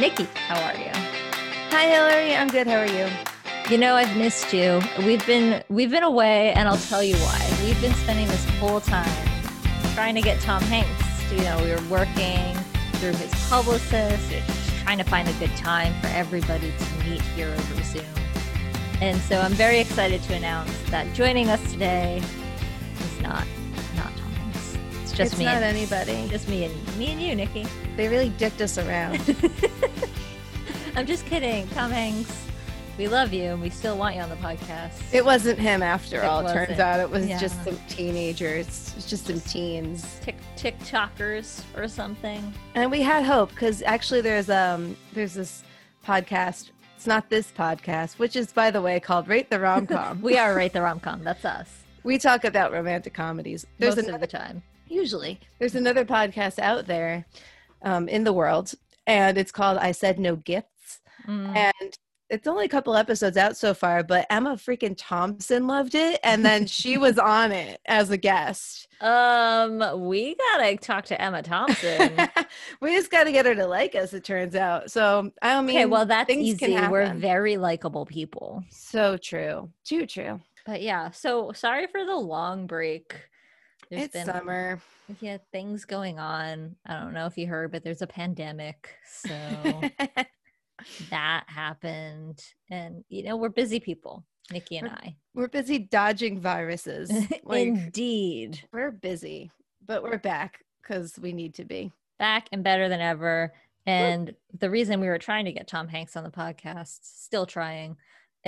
Nikki, how are you? Hi, Hillary. I'm good. How are you? You know, I've missed you. We've been we've been away, and I'll tell you why. We've been spending this whole time trying to get Tom Hanks. You know, we were working through his publicist, trying to find a good time for everybody to meet here over Zoom. And so I'm very excited to announce that joining us today is not just it's me. not and, anybody. just me and me and you, Nikki. They really dicked us around. I'm just kidding, Tom Hanks. We love you, and we still want you on the podcast. it wasn't him after It all. Wasn't. turns out it was Yeah. just some teenagers. It's just some teens. tick TikTokers or something. And we had hope because actually there's um there's this podcast. It's not this podcast, which is by the way called Rate the Rom Com. We are right the rom com. That's us. we talk about romantic comedies. There's most another of the time. Usually there's another podcast out there um, in the world, and it's called I Said No Gifts. Mm. and it's only a couple episodes out so far but emma freaking thompson loved it and then she was on it as a guest Um, we gotta talk to Emma Thompson. we just got to get her to like us it turns out so i don't mean okay, well that's easy. We're very likable people. so true too true But yeah, so sorry for the long break. There's it's been summer yeah things going on. I don't know if you heard, but there's a pandemic, so that happened, and you know we're busy people, Nikki and I. we're busy dodging viruses like Indeed, we're busy but we're back because we need to be back and better than ever. And the reason we were trying to get Tom Hanks on the podcast, still trying,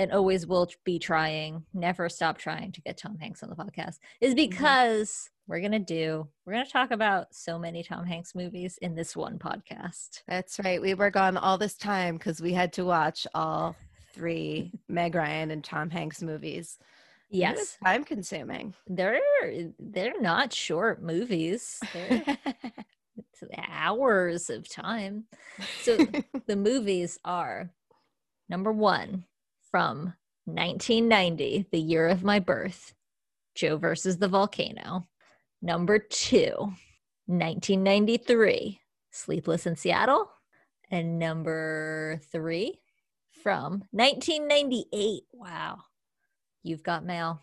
and always will be trying, never stop trying to get Tom Hanks on the podcast, is mm-hmm. because we're going to do, we're going to talk about so many Tom Hanks movies in this one podcast. that's right we were gone all this time because we had to watch all three meg ryan and tom hanks movies Yes, time consuming. they're they're not short movies. Hours of time. So the movies are number one from 1990, the year of my birth, Joe versus the volcano. Number two, 1993, Sleepless in Seattle. And number three, from 1998, wow, you've got mail.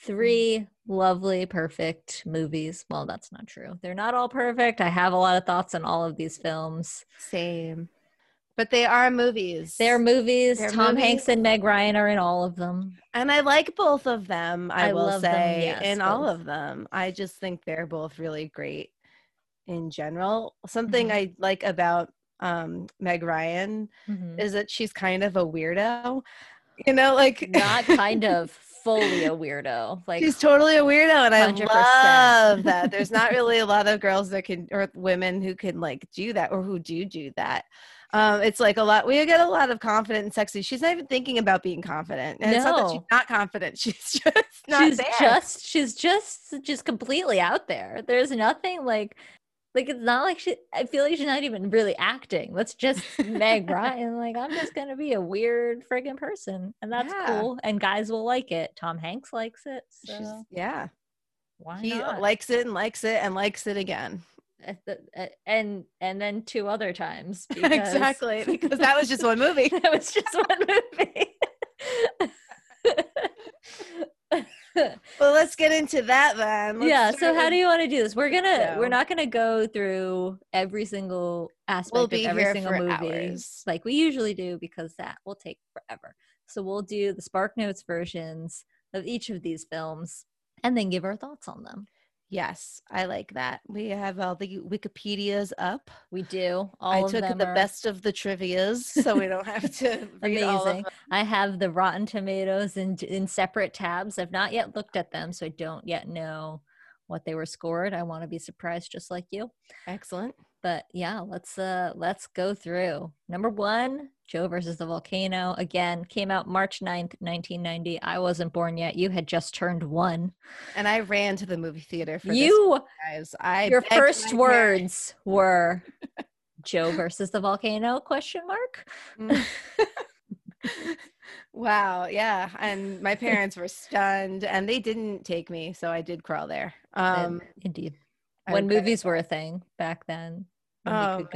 Three lovely, perfect movies. Well, that's not true. They're not all perfect. I have a lot of thoughts on all of these films. Same. But they are movies. They're movies. They're Tom movies. Hanks and Meg Ryan are in all of them. and I like both of them, I, I will say. yes, in all of them. I just think they're both really great in general. Something Mhm. I like about um Meg Ryan Mhm. is that she's kind of a weirdo. You know, like Not kind of fully a weirdo. Like she's totally a weirdo and i 100%. love that there's not really a lot of girls that can or women who can like do that or who do do that um it's like a lot we get a lot of confident and sexy she's not even thinking about being confident and it's not that she's not confident she's just not she's there just she's just just completely out there. There's nothing like like it's not like she I feel like she's not even really acting. That's just Meg Ryan. Like I'm just gonna be a weird friggin' person. And that's Yeah. cool. And guys will like it. Tom Hanks likes it. She's- yeah why he not? likes it and likes it and likes it again At the- at- and and then two other times because exactly because that was just one movie that was just one movie. well let's get into that then Let's yeah. So how with- do you want to do this? We're gonna we're not gonna go through every single aspect be of every single movie hours. like we usually do because that will take forever. So we'll do the Spark Notes versions of each of these films and then give our thoughts on them. Yes i like that we have all the wikipedias up We do. All I took the are best of the trivia's, so we don't have to read all of amazing. them. I have the Rotten Tomatoes in in separate tabs. I've not yet looked at them, so I don't yet know what they were scored. I want to be surprised just like you. Excellent. but yeah let's uh let's go through number one joe versus the volcano again came out march 9th 1990 i wasn't born yet. You had just turned one. And I ran to the movie theater for you this, guys. I your first words were joe versus the volcano? question mark. Parents- wow, yeah. And my parents were stunned, and they didn't take me, so I did crawl there. Um, indeed. When movies were a thing back then Oh could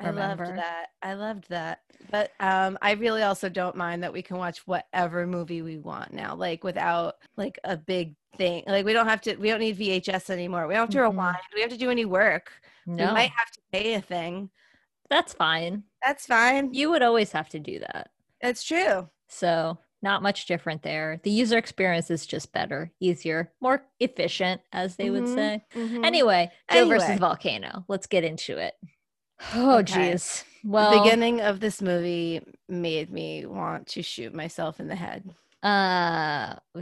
man, I loved that. I loved that. But um I really also don't mind that we can watch whatever movie we want now, like without like a big thing. Like we don't have to we don't need VHS anymore. We don't have to Mhm. rewind. We have to do any work. No, We might have to pay a thing. that's fine. That's fine. You would always have to do that. That's true. So, not much different there. The user experience is just better, easier, more efficient, as they would Mhm, say. mhm. Anyway, Joe versus Volcano. Let's get into it. Oh, Okay. geez. the beginning of this movie made me want to shoot myself in the head. uh, uh,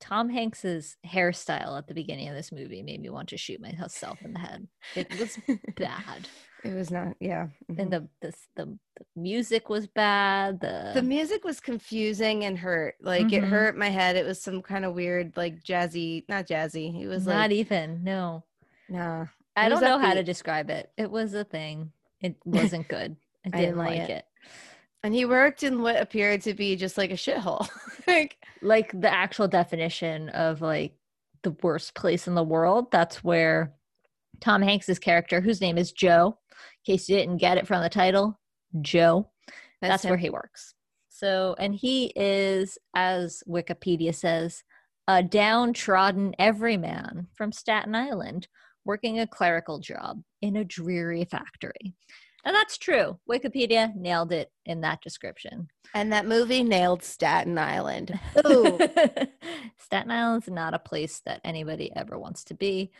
Tom Hanks's hairstyle at the beginning of this movie made me want to shoot myself in the head. It was bad, It was not, yeah. mhm. and the the the, music was bad. The, the music was confusing and hurt. Like it Mhm. hurt my head. It was some kind of weird, like jazzy, not jazzy. It was not like, even no. nah. I don't know how to describe it. It was a thing. It wasn't good. I I didn't didn't like like it. And he worked in what appeared to be just like a shithole. like, Like the actual definition of like the worst place in the world. That's where Tom Hanks's character, whose name is Joe, in case you didn't get it from the title, Joe. That's, where he works. So, and he is, as Wikipedia says, a downtrodden everyman from Staten Island working a clerical job in a dreary factory. And that's true. Wikipedia nailed it in that description. And that movie nailed Staten Island. Ooh. Staten Island's not a place that anybody ever wants to be.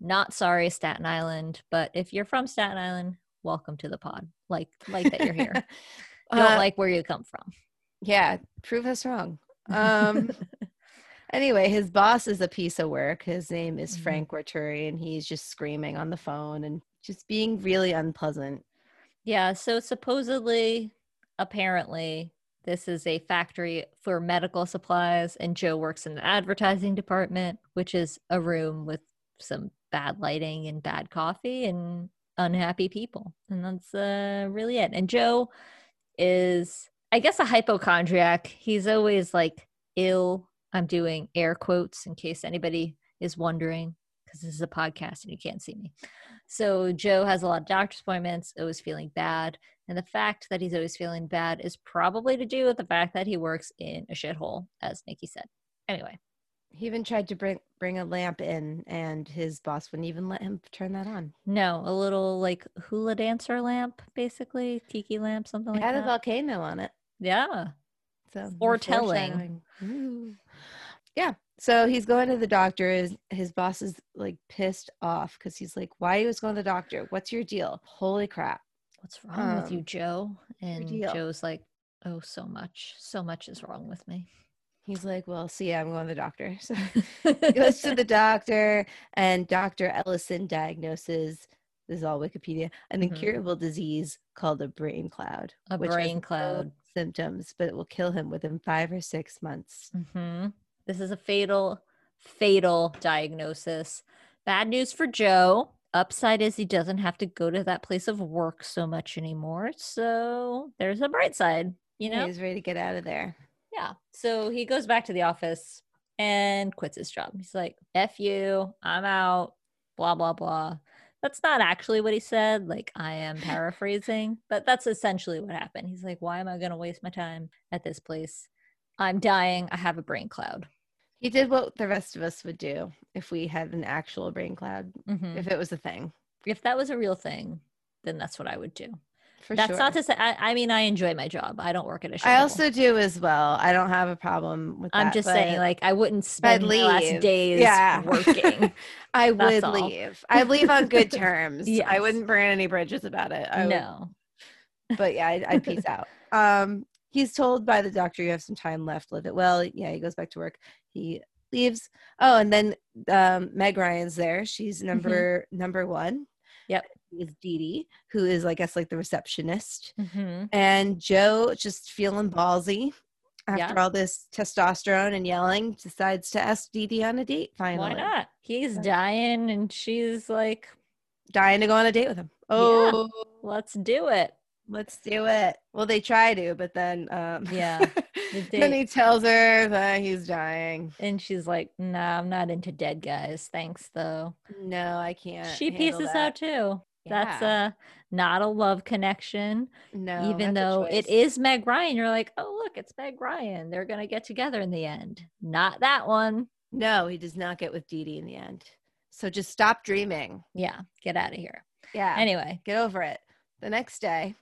Not sorry, Staten Island, but if you're from Staten Island, welcome to the pod. Like, like that you're here. Don't Uh, like where you come from. yeah, prove us wrong. Um, anyway, his boss is a piece of work. His name is Mhm. Frank Waturi, and he's just screaming on the phone and just being really unpleasant. Yeah, so supposedly, apparently, this is a factory for medical supplies, and Joe works in the advertising department, which is a room with some bad lighting and bad coffee and unhappy people. And that's uh, really it. And Joe is, I guess, a hypochondriac. He's always like ill. I'm doing air quotes in case anybody is wondering, because this is a podcast and you can't see me. So Joe has a lot of doctor's appointments, always feeling bad. And the fact that he's always feeling bad is probably to do with the fact that he works in a shithole, as Nikki said. Anyway, He even tried to bring bring a lamp in, and his boss wouldn't even let him turn that on. no, a little like hula dancer lamp, basically, tiki lamp, something It like had a volcano on it. yeah. So Foretelling. Yeah. So he's going to the doctor. His, his boss is like pissed off because he's like, Why are you going to the doctor? What's your deal? Holy crap. What's wrong with you, Um, Joe? And? Joe's like, oh, so much. So much is wrong with me. He's like, Well, see, I'm going to the doctor. So he goes to the doctor, and Dr. Ellison diagnoses this is all Wikipedia an Mhm. incurable disease called a brain cloud. A brain cloud. symptoms, but it will kill him within five or six months. hmm This is a fatal, fatal diagnosis. Bad news for Joe. Upside is he doesn't have to go to that place of work so much anymore. So there's a bright side, you know? he's ready to get out of there. Yeah. So he goes back to the office and quits his job. He's like, F you, I'm out, blah, blah, blah. That's not actually what he said. Like, I am paraphrasing, but that's essentially what happened. He's like, why am I going to waste my time at this place? I'm dying. I have a brain cloud. He did what the rest of us would do if we had an actual brain cloud, Mhm. if it was a thing. If that was a real thing, then that's what I would do. For that's sure. not to say, I, I mean, I enjoy my job. I don't work at a shithole. I also do as well. I don't have a problem with that. I'm just saying, like, I wouldn't spend my last days Yeah. working. I would all. leave. I leave on good terms. I wouldn't burn any bridges about it. I would- no. but yeah, I'd, I'd peace out. Um, he's told by the doctor you have some time left, live it well. Yeah, he goes back to work. He leaves. Oh, and then um, Meg Ryan's there. She's number number one. Mm-hmm. Yep. Is Dee Dee, who is, I guess, like the receptionist. hmm And Joe, just feeling ballsy after Yeah. all this testosterone and yelling, decides to ask Dee Dee on a date finally. Why not? He's Yeah. dying, and she's like, Dying to go on a date with him. Oh, let's do it. Let's do it. Well, they try to, but then um Yeah, the then he tells her that he's dying. And she's like, nah, I'm not into dead guys. Thanks, though. No, I can't. she pieces that. out too. That's a not a love connection. no, even though it is Meg Ryan, you're like, oh look, it's Meg Ryan. They're gonna get together in the end. Not that one. No, he does not get with Dee Dee in the end. So just stop dreaming. Yeah, get out of here. Yeah. Anyway, get over it. The next day.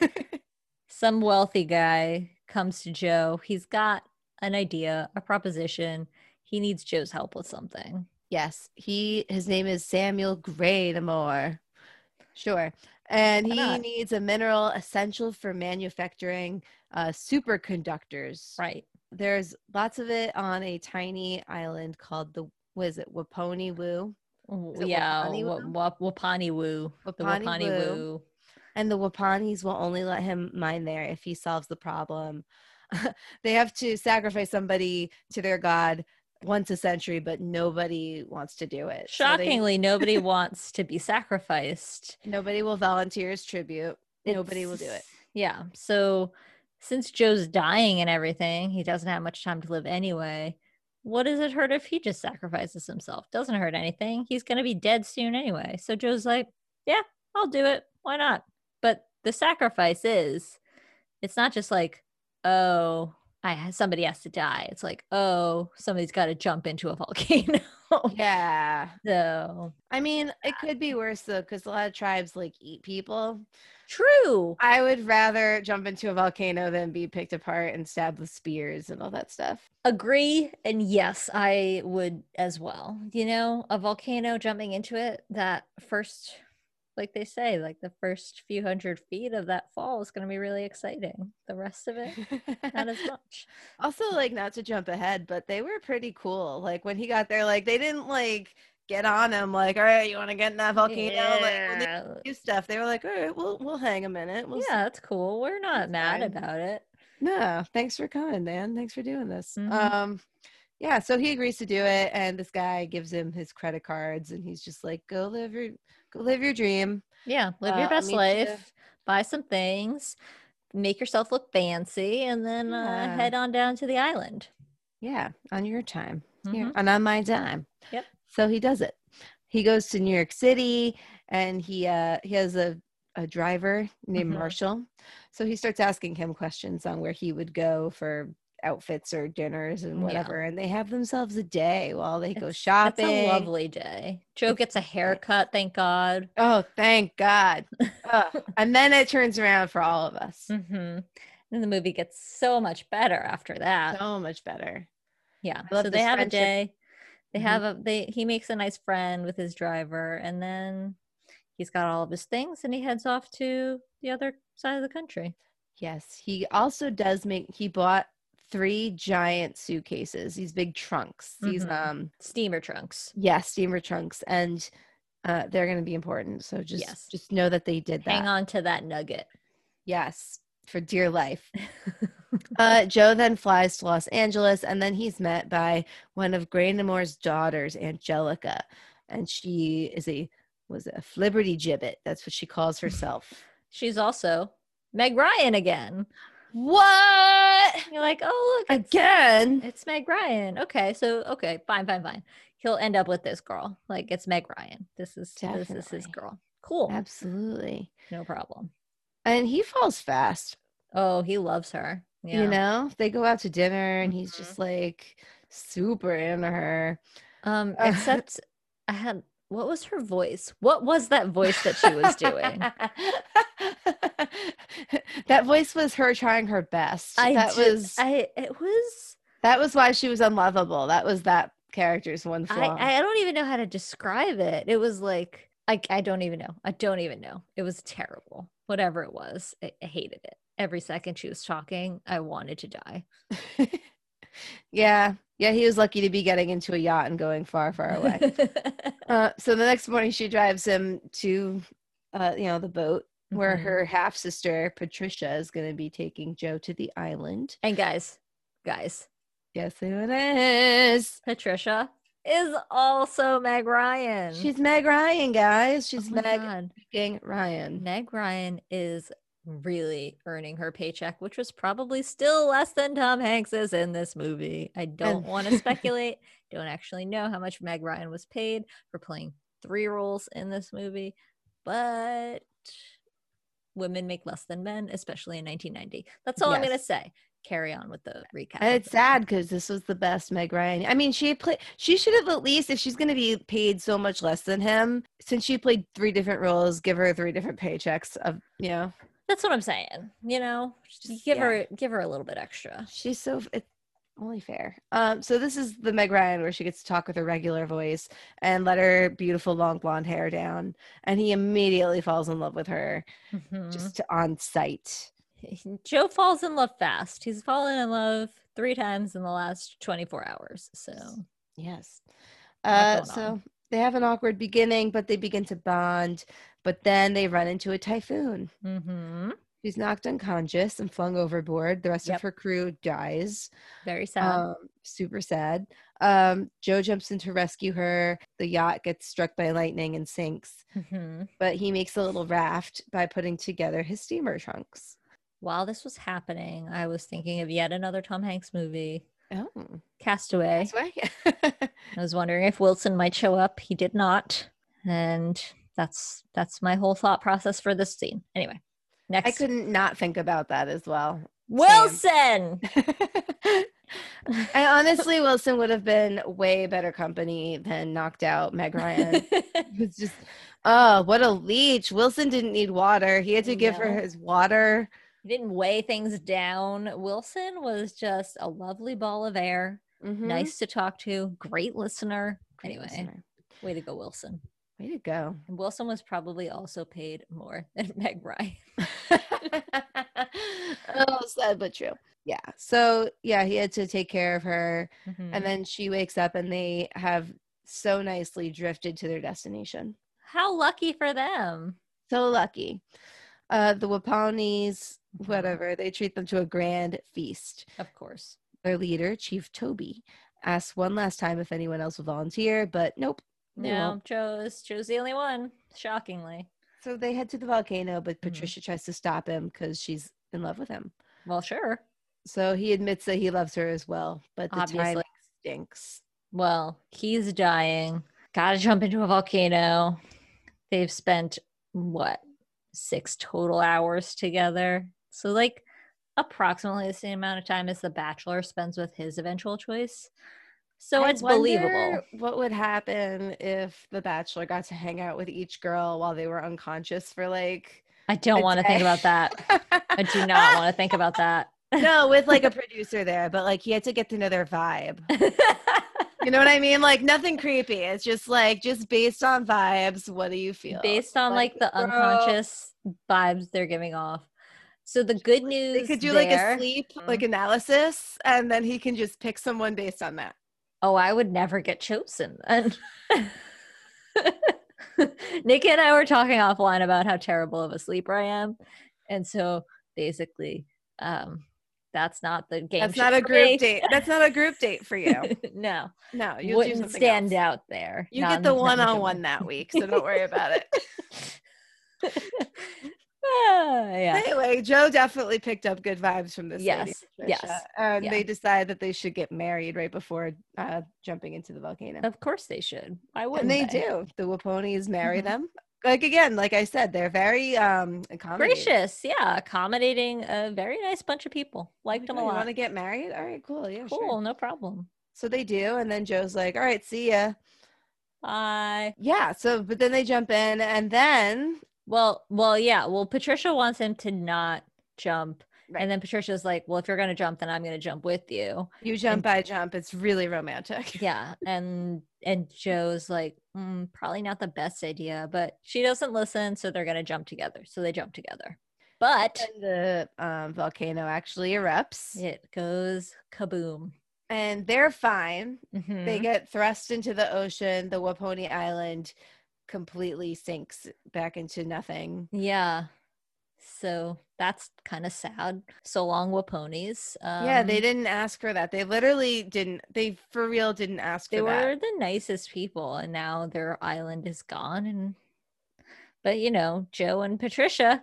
some wealthy guy comes to Joe. He's got an idea, a proposition. He needs Joe's help with something. yes, he his name is Samuel Graynamore. Sure. And he needs a mineral essential for manufacturing uh, superconductors. Right. There's lots of it on a tiny island called the what is it, Waponi Woo? Yeah, Wapani wa- Woo? wa- Wapani Woo. Wapani Woo. And the Wapanis will only let him mine there if he solves the problem. they have to sacrifice somebody to their god once a century, but nobody wants to do it. So they- Shockingly, nobody wants to be sacrificed. nobody will volunteer as tribute. Nobody will do it. Yeah. So since Joe's dying and everything, he doesn't have much time to live anyway. What does it hurt if he just sacrifices himself? Doesn't hurt anything. He's going to be dead soon anyway. So Joe's like, yeah, I'll do it. Why not? But the sacrifice is, it's not just like, oh, I somebody has to die. It's like, oh, somebody's got to jump into a volcano. Yeah. so I mean, it could be worse though, because a lot of tribes like eat people. true. I would rather jump into a volcano than be picked apart and stabbed with spears and all that stuff. agree and yes i would as well you know a volcano jumping into it that first like they say like the first few hundred feet of that fall is going to be really exciting the rest of it not as much also, like, not to jump ahead, but they were pretty cool. Like, when he got there, like, they didn't like get on him, like, all right, you want to get in that volcano? Like, yeah, to do stuff. They were like, all right, we'll, we'll hang a minute. We'll see." yeah that's cool we're not That's mad fine. about it No, thanks for coming, man. Thanks for doing this. Mhm. Um, yeah, so he agrees to do it, and this guy gives him his credit cards, and he's just like, "Go live your, live your dream." yeah live Uh, your I'll best meet you- life buy some things make yourself look fancy and then Yeah. uh, head on down to the island Yeah, on your time, here, Mhm. and on my dime. Yep. So he does it. He goes to New York City, and he uh he has a a driver named Mhm. Marshall. So he starts asking him questions on where he would go for outfits or dinners and Yeah. whatever, and they have themselves a day while they go shopping. It's a lovely day. Joe It's gets a haircut, thank God. Oh, thank God. Ugh. and then it turns around for all of us. hmm And the movie gets so much better after that. So much better. yeah. So they have a day. They Mhm. have a they he makes a nice friend with his driver and then he's got all of his things and he heads off to the other side of the country. Yes. He also does make, he bought three giant suitcases, these big trunks. These, Mhm. um, Steamer trunks. yeah, steamer trunks. And uh, they're going to be important. So just, Yes. just know that they did that. Hang on to that nugget. Yes. For dear life. Uh, Joe then flies to Los Angeles, and then he's met by one of Graynamore's daughters, Angelica, and she is a was a flibbertigibbet. That's what she calls herself. She's also Meg Ryan again. What You're like, oh look, it's, again? it's Meg Ryan. Okay, so okay, fine, fine, fine. He'll end up with this girl. Like it's Meg Ryan. This is this is his girl. Cool. Absolutely, No problem. and he falls fast. Oh, he loves her. Yeah. You know, they go out to dinner, and he's Mhm. just like super into her. Um, Uh, except I had what was her voice? What was that voice that she was doing? that voice was her trying her best. I that ju- was I it was that was why she was unlovable. That was that character's one I, flaw. I don't even know how to describe it. It was like I I don't even know. I don't even know. It was terrible. Whatever it was, I, I hated it. Every second she was talking, I wanted to die. yeah, yeah. He was lucky to be getting into a yacht and going far, far away. uh, so the next morning, she drives him to, uh, you know, the boat where Mhm. her half sister Patricia is going to be taking Joe to the island. and guys, guys, Guess who it is? Patricia is also Meg Ryan. She's Meg Ryan, guys. Oh She's my Meg Ryan. Meg Ryan is really earning her paycheck, which was probably still less than Tom Hanks's in this movie. I don't want to speculate. Don't actually know how much Meg Ryan was paid for playing three roles in this movie, but women make less than men, especially in 1990. That's all I'm gonna say. Carry on with the recap. It's sad because this was the best Meg Ryan. I mean, she played. She should have at least, if she's going to be paid so much less than him, since she played three different roles, give her three different paychecks. Of you know, That's what I'm saying. You know, Just- give yeah. her give her a little bit extra. she's so. It's only fair. Um, so this is the Meg Ryan where she gets to talk with her regular voice and let her beautiful long blonde hair down, and he immediately falls in love with her Mhm. just on sight. Joe falls in love fast. He's fallen in love three times in the last 24 hours. So Yes. Uh, so on. they have an awkward beginning, but they begin to bond. But then they run into a typhoon. mhm. She's knocked unconscious and flung overboard. The rest Yep. of her crew dies. very sad. Um, super sad. Um, Joe jumps in to rescue her. The yacht gets struck by lightning and sinks, Mhm. but he makes a little raft by putting together his steamer trunks. While this was happening, I was thinking of yet another Tom Hanks movie, Oh, Castaway. right. I was wondering if Wilson might show up. He did not. And that's that's my whole thought process for this scene. Anyway, next I couldn't not think about that as well. Wilson. I honestly, Wilson would have been way better company than knocked out Meg Ryan. It's just, oh, what a leech. Wilson didn't need water. He had to give her his water. He didn't weigh things down. Wilson was just a lovely ball of air. Mhm. Nice to talk to. Great listener. Great anyway, listener. way to go, Wilson. Way to go. And Wilson was probably also paid more than Meg Ryan. oh, sad but true. Yeah. So, yeah, he had to take care of her. Mhm. And then she wakes up and they have so nicely drifted to their destination. How lucky for them. So lucky. Uh, the Waponis, Mhm. whatever, they treat them to a grand feast. Of course. Their leader, Chief Tobi, asks one last time if anyone else will volunteer, but nope. They No. Joe's Joe's the only one. Shockingly. So they head to the volcano, but Mhm. Patricia tries to stop him because she's in love with him. Well, sure. So he admits that he loves her as well, but the Obviously. timing stinks. Well, he's dying. Gotta jump into a volcano. They've spent what six total hours together. So like approximately the same amount of time as the bachelor spends with his eventual choice. So I it's believable. What would happen if the bachelor got to hang out with each girl while they were unconscious for like I don't want to think about that. I do not want to think about that. no, with like a producer there, but like he had to get to know their vibe. You know what I mean? Like nothing creepy. It's just like just based on vibes. What do you feel? Based on like the girl, unconscious vibes they're giving off. So the good news They could do like a there- sleep like mm. analysis, and then he can just pick someone based on that. Oh, I would never get chosen then. Nikki and I were talking offline about how terrible of a sleeper I am. And so basically, um, that's not the game. That's not a group me. date. That's not a group date for you. no, No, you'll wouldn't stand else. out there. You get the one on Germany. one that week, so don't worry about it. Ah, yeah. Anyway, Joe definitely picked up good vibes from this. lady, Yes, yes, And yeah. they decide that they should get married right before uh, jumping into the volcano. Of course they should. Why wouldn't and they, do. The Waponis marry them. Like again, like I said, they're very um accommodating. Gracious, yeah, accommodating a very nice bunch of people. Liked them a Oh, You lot. want to get married? All right, cool. Yeah, cool, sure. no problem. So they do, and then Joe's like, "All right, see ya." Bye. Yeah. So, but then they jump in, and then Well, well, yeah. Well, Patricia wants him to not jump, Right. and then Patricia's like, "Well, if you're gonna jump, then I'm gonna jump with you." you jump, I jump. It's really romantic. Yeah, and and Joe's like, mm, "Probably not the best idea," but she doesn't listen, so they're gonna jump together. So they jump together, but And the um, volcano actually erupts, it goes kaboom. and they're fine. They Mhm. get thrust into the ocean. The Waponi Island completely sinks back into nothing. Yeah. So that's kind of sad. So long, Waponis. Um, yeah, they didn't ask for that. They literally didn't. They for real didn't ask They for that. They were the nicest people, and now their island is gone. And but you know, Joe and Patricia,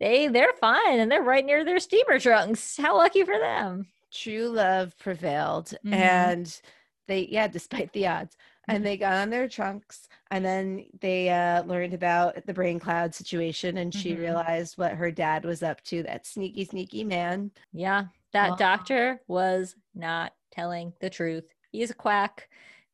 they they're fine, and they're right near their steamer trunks. How lucky for them! True love prevailed, Mhm. and they yeah, despite the odds, and they got on their trunks and then they uh, learned about the brain cloud situation and she Mhm. realized what her dad was up to that sneaky sneaky man Yeah, that Wow. doctor was not telling the truth. He's a quack,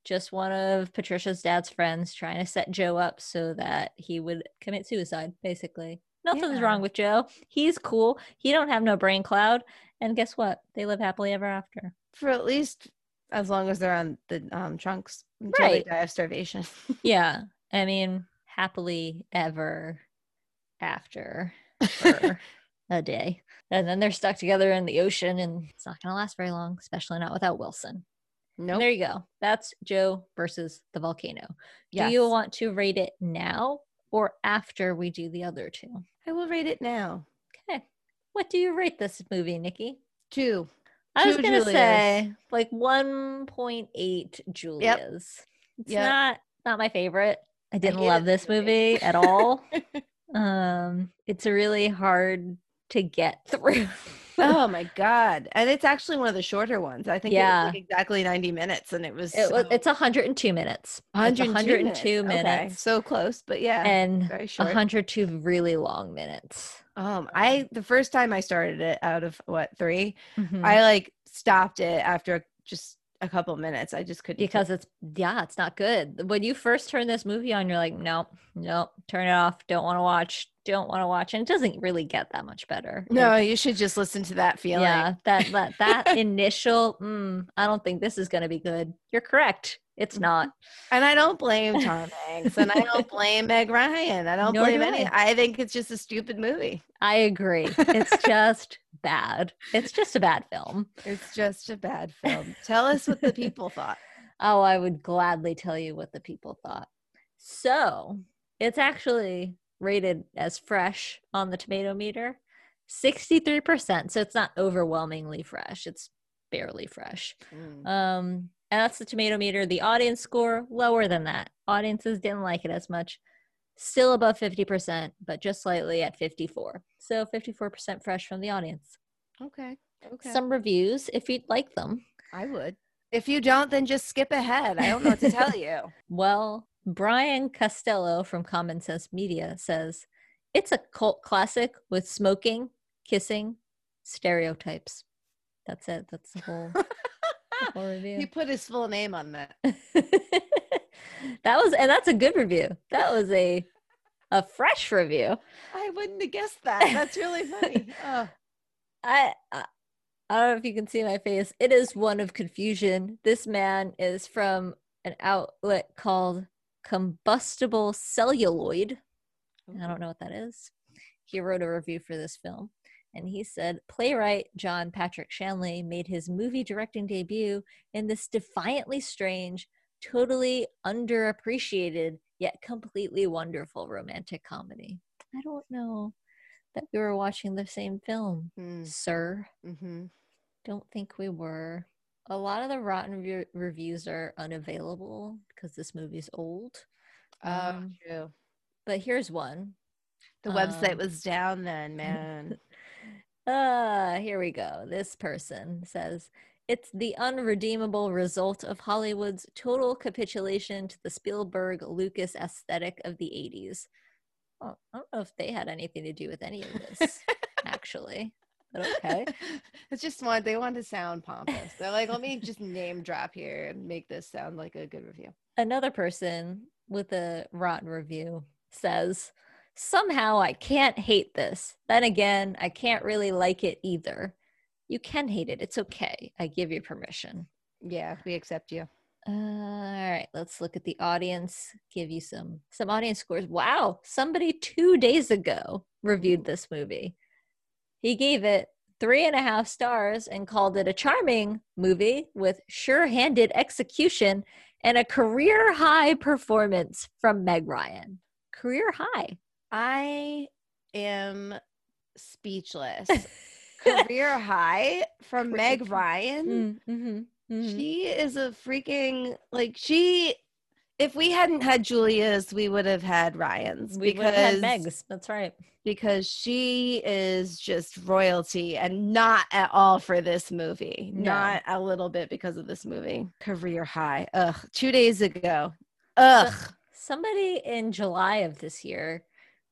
just one of Patricia's dad's friends trying to set Joe up so that he would commit suicide, basically. Nothing's Yeah. wrong with Joe. He's cool. He don't have no brain cloud. And guess what? They live happily ever after. for at least as long as they're on the um, trunks until Right. they die of starvation Yeah. I mean, happily ever after for a day. And then they're stuck together in the ocean and it's not going to last very long, especially not without Wilson. nope There you go. That's Joe versus the volcano. yes. Do you want to rate it now or after we do the other two? i will rate it now Okay. What do you rate this movie, Nikki? two I was going to Julias. say like 1.8 Julias. It's Yep. not not my favorite. I didn't hated love this this movie. movie at all. um it's really hard to get through. oh my god and it's actually one of the shorter ones i think it Yeah. was like exactly 90 minutes and it was It was, it's 102 minutes. It's 102 102 minutes. minutes. Okay, so close but yeah And very short 102 really long minutes. Um i the first time i started it out of what 3 Mhm. i like stopped it after just a couple minutes i just couldn't because it's yeah, it's not good. When you first turn this movie on, you're like, nope, nope, turn it off. Don't want to watch. Don't want to watch. And it doesn't really get that much better. no It's- you should just listen to that feeling yeah, that that that initial. Mm, I don't think this is going to be good. You're correct. It's Mm-hmm. not. and i don't blame tom hanks and i don't blame meg ryan i don't Nor blame do any I. I think it's just a stupid movie I agree. It's just bad. It's just a bad film. it's just a bad film tell us what the people thought Oh, I would gladly tell you what the people thought. So it's actually rated as fresh on the tomato meter 63%. So it's not overwhelmingly fresh, it's barely fresh. Mm. Um, and that's the tomato meter. The audience score lower than that. Audiences didn't like it as much. Still above 50%, but just slightly at 54. So 54% fresh from the audience. okay okay Some reviews, if you'd like them. I would. If you don't, then just skip ahead. I don't know what to tell you. Well, Brian Costello from Common Sense Media says it's a cult classic with smoking, kissing, stereotypes. That's it. That's the whole, whole he put his full name on that. that was, and that's a good review. That was a a fresh review. I wouldn't have guessed that. That's really funny. Oh, I, I I don't know if you can see my face. It is one of confusion. This man is from an outlet called Combustible Celluloid. I don't know what that is. He wrote a review for this film and he said playwright John Patrick Shanley made his movie directing debut in this defiantly strange, totally underappreciated, yet completely wonderful romantic comedy. I don't know that we were watching the same film, Mm, sir. mhm. Don't think we were. A lot of the Rotten re- reviews are unavailable because this movie's old. Oh, Um, true. but here's one. The website um, was down then, man. Uh, here we go. This person says it's the unredeemable result of Hollywood's total capitulation to the Spielberg Lucas aesthetic of the 80s. Well, I don't know if they had anything to do with any of this, actually. But okay. it's just one. They want to sound pompous. They're like, let me just name drop here and make this sound like a good review. Another person with a rotten review says, Somehow I can't hate this. Then again, I can't really like it either. You can hate it. It's okay. I give you permission. Yeah, we accept you. Uh, all right, let's look at the audience. Give you some some audience scores. Wow, somebody two days ago reviewed this movie. He gave it three and a half stars and called it a charming movie with sure-handed execution and a career high performance from Meg Ryan. Career high. I am speechless. Career high from Meg Ryan. Mm, mhm, mhm. She is a freaking like she if we hadn't had Julia's, we would have had Ryan's We would have had Meg's. That's right. because she is just royalty and not at all for this movie. No. Not a little bit because of this movie. Career high. Ugh. Two days ago. Ugh. Somebody in July of this year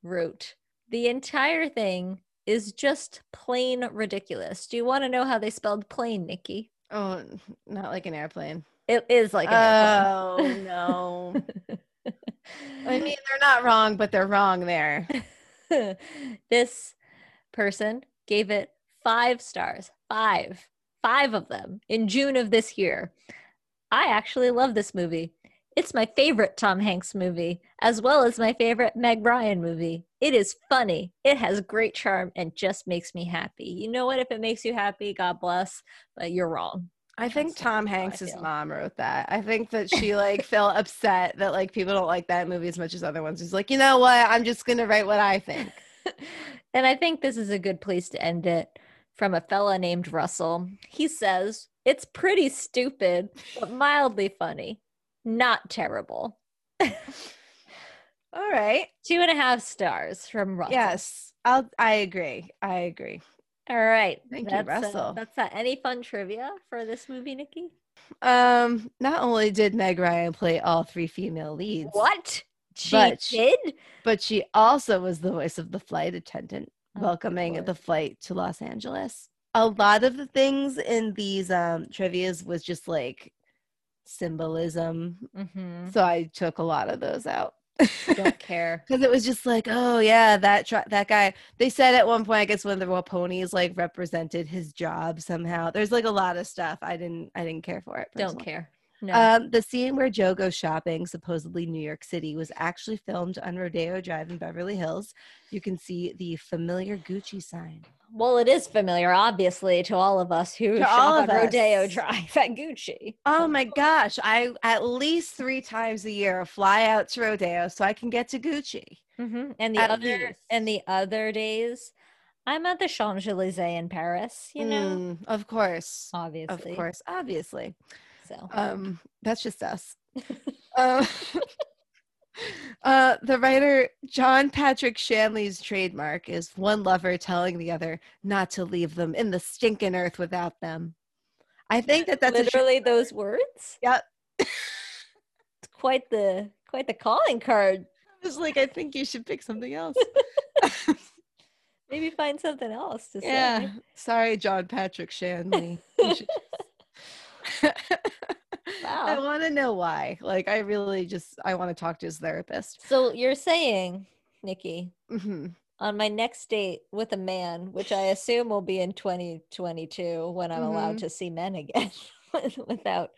wrote the entire thing is just plain ridiculous. Do you want to know how they spelled plain, Nikki? Oh, not like an airplane. It is like an Oh no. I mean, they're not wrong, but they're wrong there. this person gave it five stars. Five. Five of them in June of this year. I actually love this movie. It's my favorite Tom Hanks movie, as well as my favorite Meg Ryan movie. It is funny, it has great charm, and just makes me happy. You know what? If it makes you happy, God bless, but you're wrong. I think That's Tom Hanks's mom wrote that. I think that she like felt upset that like people don't like that movie as much as other ones. She's like, you know what? I'm just gonna write what I think. and I think this is a good place to end it from a fella named Russell. He says, It's pretty stupid, but mildly funny. Not terrible. All right. Two and a half stars from Russell. Yes. I'll I agree. I agree. All right. Thank you, that's, uh, Russell. that's that. Any fun trivia for this movie, Nikki? Um, not only did Meg Ryan play all three female leads, What? She But she- did? but she also was the voice of the flight attendant Oh, welcoming Lord. the flight to Los Angeles. A lot of the things in these um trivias was just like symbolism. Mm-hmm. So I took a lot of those out. Don't care. because it was just like, oh yeah, that tr- that guy. They said at one point, I guess, when the royal ponies like represented his job somehow. There's like a lot of stuff I didn't I didn't care for it. Don't care. No. Um, the scene where Joe goes shopping, supposedly New York City, was actually filmed on Rodeo Drive in Beverly Hills. You can see the familiar Gucci sign. well, it is familiar, obviously, to all of us who To shop all of Rodeo. Drive at Gucci. Oh my gosh! I at least three times a year fly out to Rodeo so I can get to Gucci. hmm And the At other least. and the other days, I'm at the Champs Elysees in Paris. You know, Mm, of course, obviously. of course, obviously. So Um, that's just us. uh, uh, the writer John Patrick Shanley's trademark is one lover telling the other not to leave them in the stinking earth without them. I think that that's literally those words. Yep. It's quite the quite the calling card. I was like, I think you should pick something else. Maybe find something else to say. yeah. Sorry, John Patrick Shanley. Should- I want to know why. Like, I really just I want to talk to his therapist. So you're saying, Nikki, hmm on my next date with a man, which I assume will be in 2022 when I'm allowed Mhm. to see men again without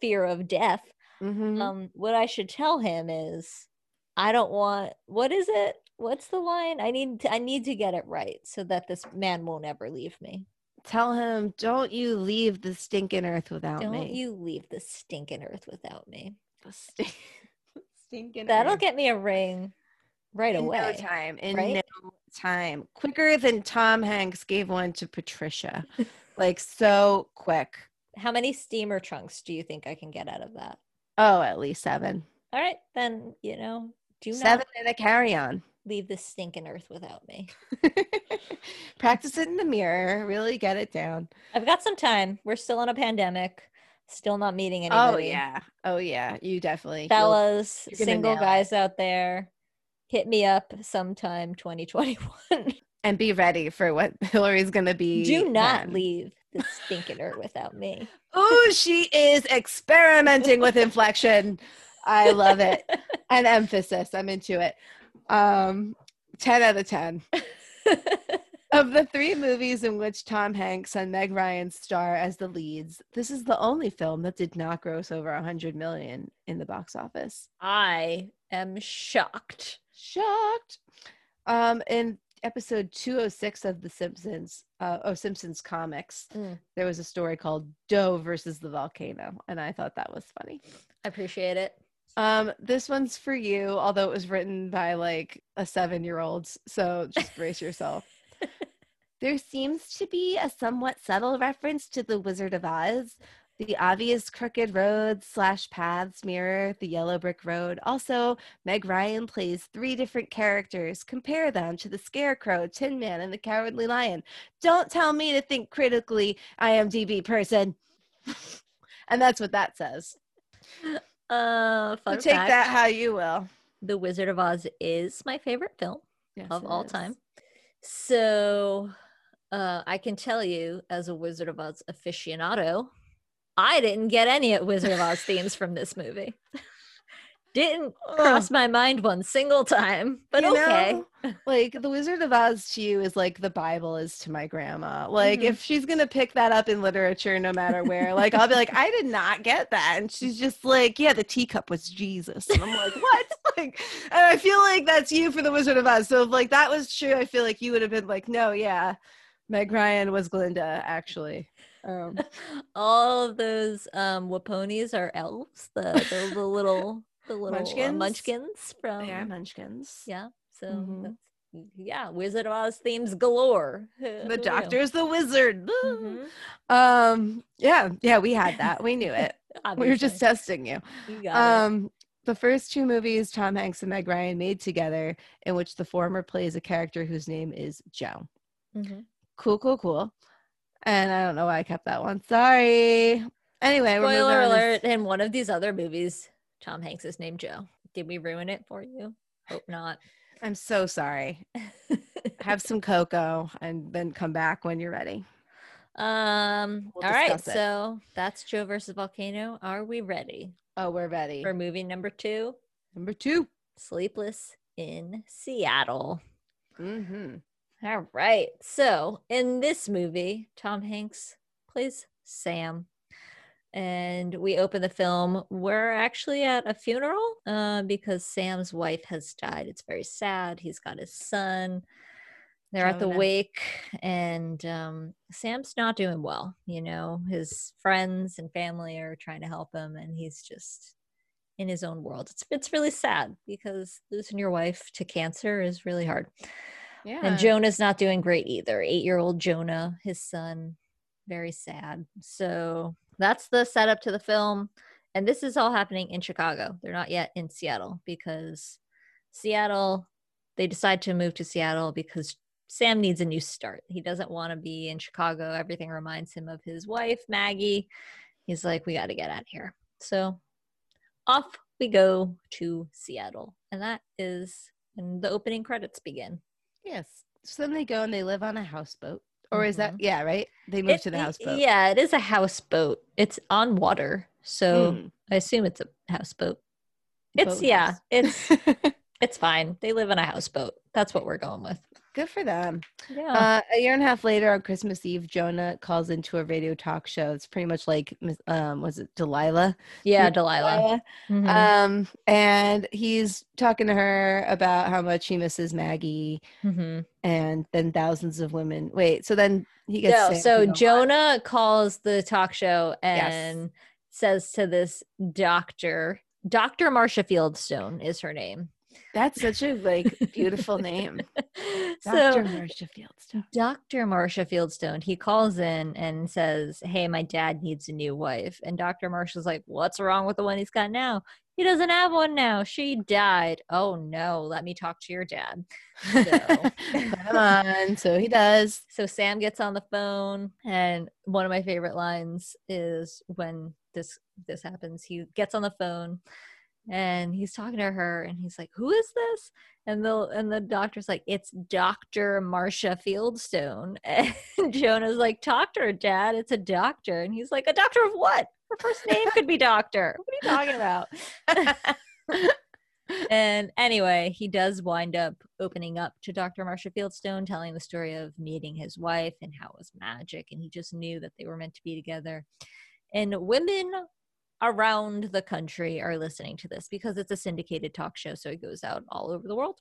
fear of death. hmm Um, what I should tell him is, I don't want. What is it? What's the line? I need. To, I need to get it right so that this man won't ever leave me. Tell him, don't you leave the stinking earth without me? Don't you leave the stinking earth without me. The stink- stinking That'll earth. get me a ring right in away. no time. In right? no time. Quicker than Tom Hanks gave one to Patricia. like so quick. How many steamer trunks do you think I can get out of that? Oh, at least seven. All right, then you know, do Seven not and a carry-on. Leave the stinking earth without me. Practice it in the mirror. Really get it down. I've got some time. We're still in a pandemic. Still not meeting oh, anybody. Oh yeah. Oh yeah. You definitely. fellas, single nail it. guys out there, hit me up sometime 2021. and be ready for what Hillary's gonna be. Do not then. leave the stinking earth without me. oh, she is experimenting with inflection. I love it. and emphasis. I'm into it. Um, 10 out of 10. Of the three movies in which Tom Hanks and Meg Ryan star as the leads, this is the only film that did not gross over 100 million in the box office. I am shocked. Shocked. Um, in episode 206 of The Simpsons, uh, oh, Simpsons comics, Mm. there was a story called Doe versus the volcano, and I thought that was funny. I appreciate it. Um, this one's for you, although it was written by like a seven year old. So just brace yourself. There seems to be a somewhat subtle reference to the Wizard of Oz, The obvious crooked roads slash paths mirror the yellow brick road. Also, Meg Ryan plays three different characters. Compare them to the Scarecrow, Tin Man, and the Cowardly Lion. Don't tell me to think critically, IMDb person. and that's what that says. Uh, fun take fact, that how you will. The Wizard of Oz is my favorite film Yes, of all is. time. So, uh, I can tell you, as a Wizard of Oz aficionado, I didn't get any of Wizard of Oz themes from this movie. didn't cross my mind one single time, but You okay. know, like the Wizard of Oz to you is like the Bible is to my grandma. Like Mhm. if she's gonna pick that up in literature, no matter where, like I'll be like, I did not get that, and she's just like, yeah, the teacup was Jesus, and I'm like, what? like, and I feel like that's you for the Wizard of Oz. So if like that was true, I feel like you would have been like, no, yeah, Meg Ryan was Glinda actually. Um, All of those um Waponis are elves, the the, the little the little uh, Munchkins? munchkins from they are Munchkins. yeah. So Mhm. that's yeah, Wizard of Oz themes galore. The doctor's the wizard. Mhm. Um, yeah, yeah, we had that. We knew it. we were just testing you. you Um, the first two movies Tom Hanks and Meg Ryan made together, in which the former plays a character whose name is Joe. it. Mhm. Cool, cool, cool. And I don't know why I kept that one. Sorry. Anyway, Spoiler alert! In one of these other movies, Tom Hanks is named Joe. Did we ruin it for you? Hope not. I'm so sorry. Have some cocoa and then come back when you're ready. um. We'll all right. it. So that's Joe versus Volcano. Are we ready Oh, we're ready. for movie number two? Number 2 Sleepless in Seattle. Mm-hmm. All right. So in this movie, Tom Hanks plays Sam. And we open the film. We're actually at a funeral uh, because Sam's wife has died. It's very sad. He's got his son. They're at the wake, and um, Sam's not doing well. You know, his friends and family are trying to help him, and he's just in his own world. It's it's really sad because losing your wife to cancer is really hard. Yeah. And Jonah's not doing great either. Eight year old Jonah, his son, very sad. So that's the setup to the film. And this is all happening in Chicago. They're not yet in Seattle because Seattle, they decide to move to Seattle because Sam needs a new start. He doesn't want to be in Chicago. Everything reminds him of his wife, Maggie. He's like, we got to get out of here. So off we go to Seattle. And that is when the opening credits begin. Yes. So then they go and they live on a houseboat. Or is that yeah, right? They moved It- to the houseboat. Yeah, it is a houseboat. It's on water. So Mm. I assume it's a houseboat. It's yeah, it's it's fine. They live in a houseboat. That's what we're going with. Good for them. Yeah. Uh, a year and a half later, on Christmas Eve, Jonah calls into a radio talk show. It's pretty much like, um, was it Delilah? yeah, Delilah. Mhm. Um, and he's talking to her about how much he misses Maggie, Mhm. and then thousands of women. Wait, so then he gets No, so to go on. Jonah calls the talk show Yes. and says to this doctor, Dr. Marsha Fieldstone is her name. That's such a like beautiful name, so Dr. Marcia Fieldstone. Dr. Marsha Fieldstone, he calls in and says, Hey, my dad needs a new wife. And Dr. Marsha's like, What's wrong with the one he's got now? He doesn't have one now. She died. Oh no, let me talk to your dad. So- Come on, so he does. So Sam gets on the phone, and one of my favorite lines is when this this happens. He gets on the phone and he's talking to her and he's like, Who is this? And the and the doctor's like, It's Dr. Marsha Fieldstone. And Jonah's like, Talk to her, Dad. It's a doctor. And he's like, A doctor of what? Her first name could be doctor. What are you talking about? and anyway, he does wind up opening up to Dr. Marsha Fieldstone, telling the story of meeting his wife and how it was magic. And he just knew that they were meant to be together. And women around the country are listening to this because it's a syndicated talk show. So it goes out all over the world.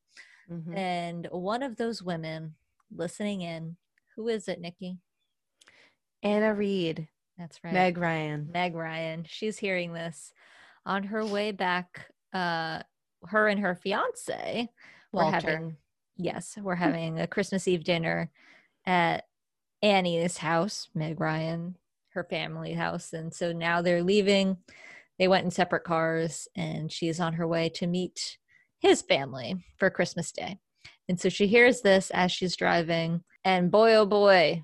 Mhm. And one of those women listening in, who is it, Nikki? Anna Reed, That's right. Meg Ryan. Meg Ryan. She's hearing this on her way back. Uh, her and her fiance were having yes, we're having a Christmas Eve dinner at Annie's house. Meg Ryan, her family house. And so now they're leaving. They went in separate cars, and she's on her way to meet his family for Christmas Day. And so she hears this as she's driving, and boy, oh boy,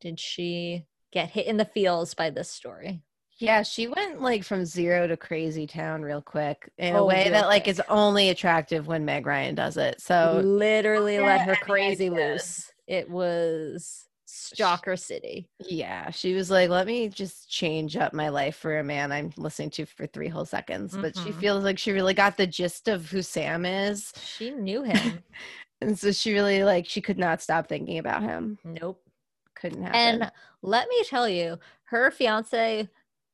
did she get hit in the feels by this story. Yeah, she went like from zero to crazy town real quick in a Oh, way that like quick. is only attractive when Meg Ryan does it. So literally yeah, let her crazy loose. It was Stalker City. yeah, she was like, "Let me just change up my life for a man I'm listening to for three whole seconds." But she Mhm. feels like she really got the gist of who Sam is, She knew him. and so she really like she could not stop thinking about him. nope. Couldn't happen. And let me tell you, her fiance,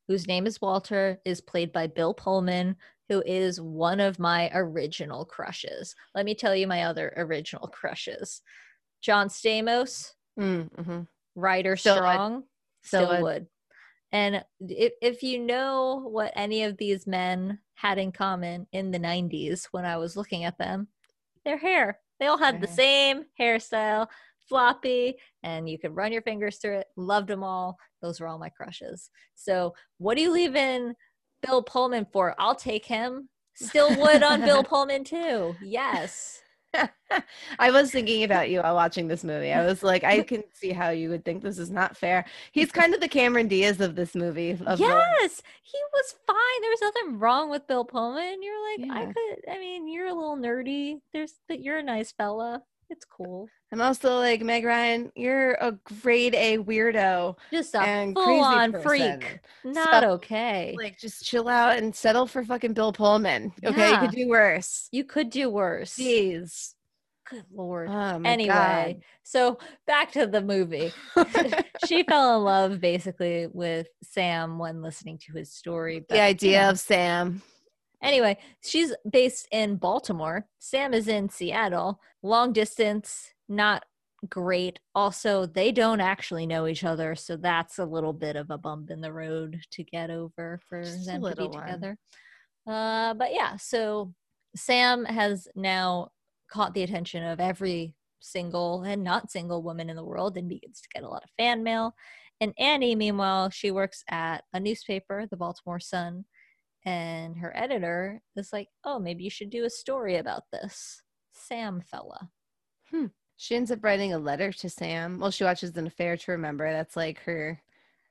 whose name is Walter, is played by Bill Pullman, who is one of my original crushes. Let me tell you my other original crushes John Stamos, Mm, mhm. Ryder Still would. Strong, Still still would. would. And if, if you know what any of these men had in common in the 90s when I was looking at them, their hair. They all had Their the hair. same hairstyle, floppy, and you could run your fingers through it. Loved them all. Those were all my crushes. So, what do you leave in Bill Pullman for? I'll take him. Still would on Bill Pullman too. Yes. I was thinking about you while watching this movie. I was like, I can see how you would think this is not fair. He's kind of the Cameron Diaz of this movie. Of the- yes, he was fine. There was nothing wrong with Bill Pullman. You're like, I could. I mean, you're a little nerdy. There's, but you're a nice fella. It's cool. I'm also like Meg Ryan. You're a grade A weirdo Just a and full on freak. Not So, okay. Like, just chill out and settle for fucking Bill Pullman. Okay, you could do worse. you could do worse. Jeez. Good lord. Oh my anyway, so back to the movie. She fell in love basically with Sam when listening to his story. but, the you idea know. of Sam. Anyway, she's based in Baltimore. Sam is in Seattle. Long distance, not great. Also, they don't actually know each other, so that's a little bit of a bump in the road to get over for Just them to be one. together. Uh, but yeah, so Sam has now caught the attention of every single and not single woman in the world and begins to get a lot of fan mail. And Annie, meanwhile, she works at a newspaper, the Baltimore Sun, and her editor is like, "Oh, maybe you should do a story about this Sam fella." Hmm. She ends up writing a letter to Sam. Well, she watches an affair to remember. That's like her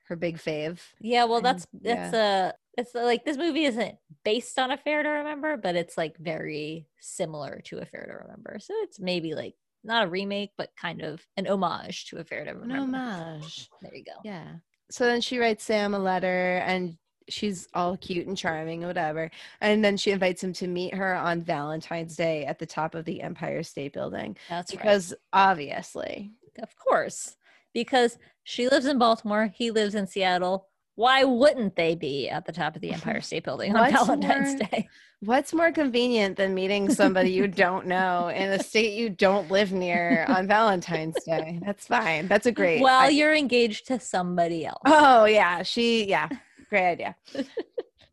her big fave. Yeah, well, And- that's that's a it's like this movie isn't based on Affair to Remember, but it's like very similar to Affair to Remember. So it's maybe like not a remake, but kind of an homage to Affair to Remember. An Remember. homage. There you go. Yeah. So then she writes Sam a letter and she's all cute and charming, whatever. And then she invites him to meet her on Valentine's Day at the top of the Empire State Building. That's right. Because obviously. Of course, because she lives in Baltimore, he lives in Seattle. Why wouldn't they be at the top of the Empire State Building on Valentine's more- Day? What's more convenient than meeting somebody you don't know in a state you don't live near on Valentine's Day? That's fine. That's a great. Well, I- you're engaged to somebody else. oh yeah, she yeah, great idea.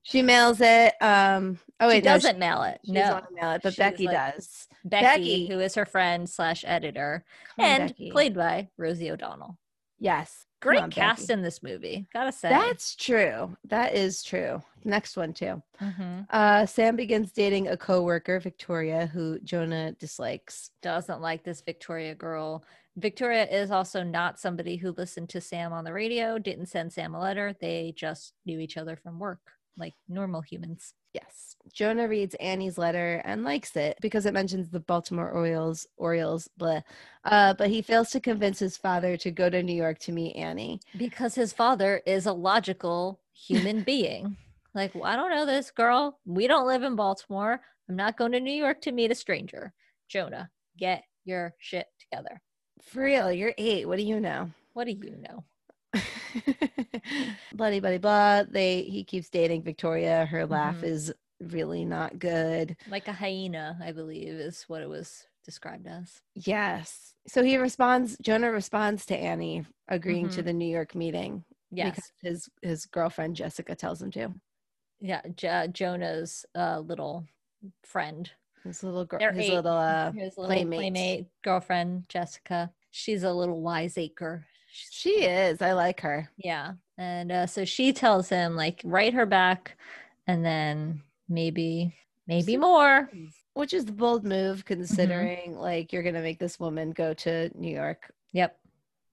she mails it. Um. Oh wait, she doesn't mail it. She No, doesn't mail it, but Becky like- does. Becky, Becky. who is her friend slash editor, and Becky. played by Rosie O'Donnell. Yes. Great on, cast Becky. in this movie, gotta say. That's true. That is true. Next one too. Mhm. Uh, Sam begins dating a coworker, Victoria, who Jonah dislikes. doesn't like this Victoria girl. Victoria is also not somebody who listened to Sam on the radio, didn't send Sam a letter. They just knew each other from work, like normal humans. Yes. Jonah reads Annie's letter and likes it because it mentions the Baltimore Orioles, Orioles, blah. Uh, but he fails to convince his father to go to New York to meet Annie. Because his father is a logical human being. Like, well, I don't know this girl. We don't live in Baltimore. I'm not going to New York to meet a stranger. Jonah, get your shit together. For real, you're eight. What do you know? What do you know? Bloody, bloody, blah. They he keeps dating Victoria. Her laugh Mhm. is really not good. Like a hyena, I believe, is what it was described as. Yes. So he responds. Jonah responds to Annie agreeing to Mhm. the New York meeting Yes. because his his girlfriend Jessica tells him to. yeah, Jo- Jonah's uh, little friend, His little girl, his eight. little uh, his little playmate. playmate. girlfriend, Jessica. She's a little wiseacre. She's, she is. I like her. yeah, And uh, so she tells him, like, write her back and then maybe, maybe more. Which is the bold move considering like you're gonna make this woman go to New York Yep.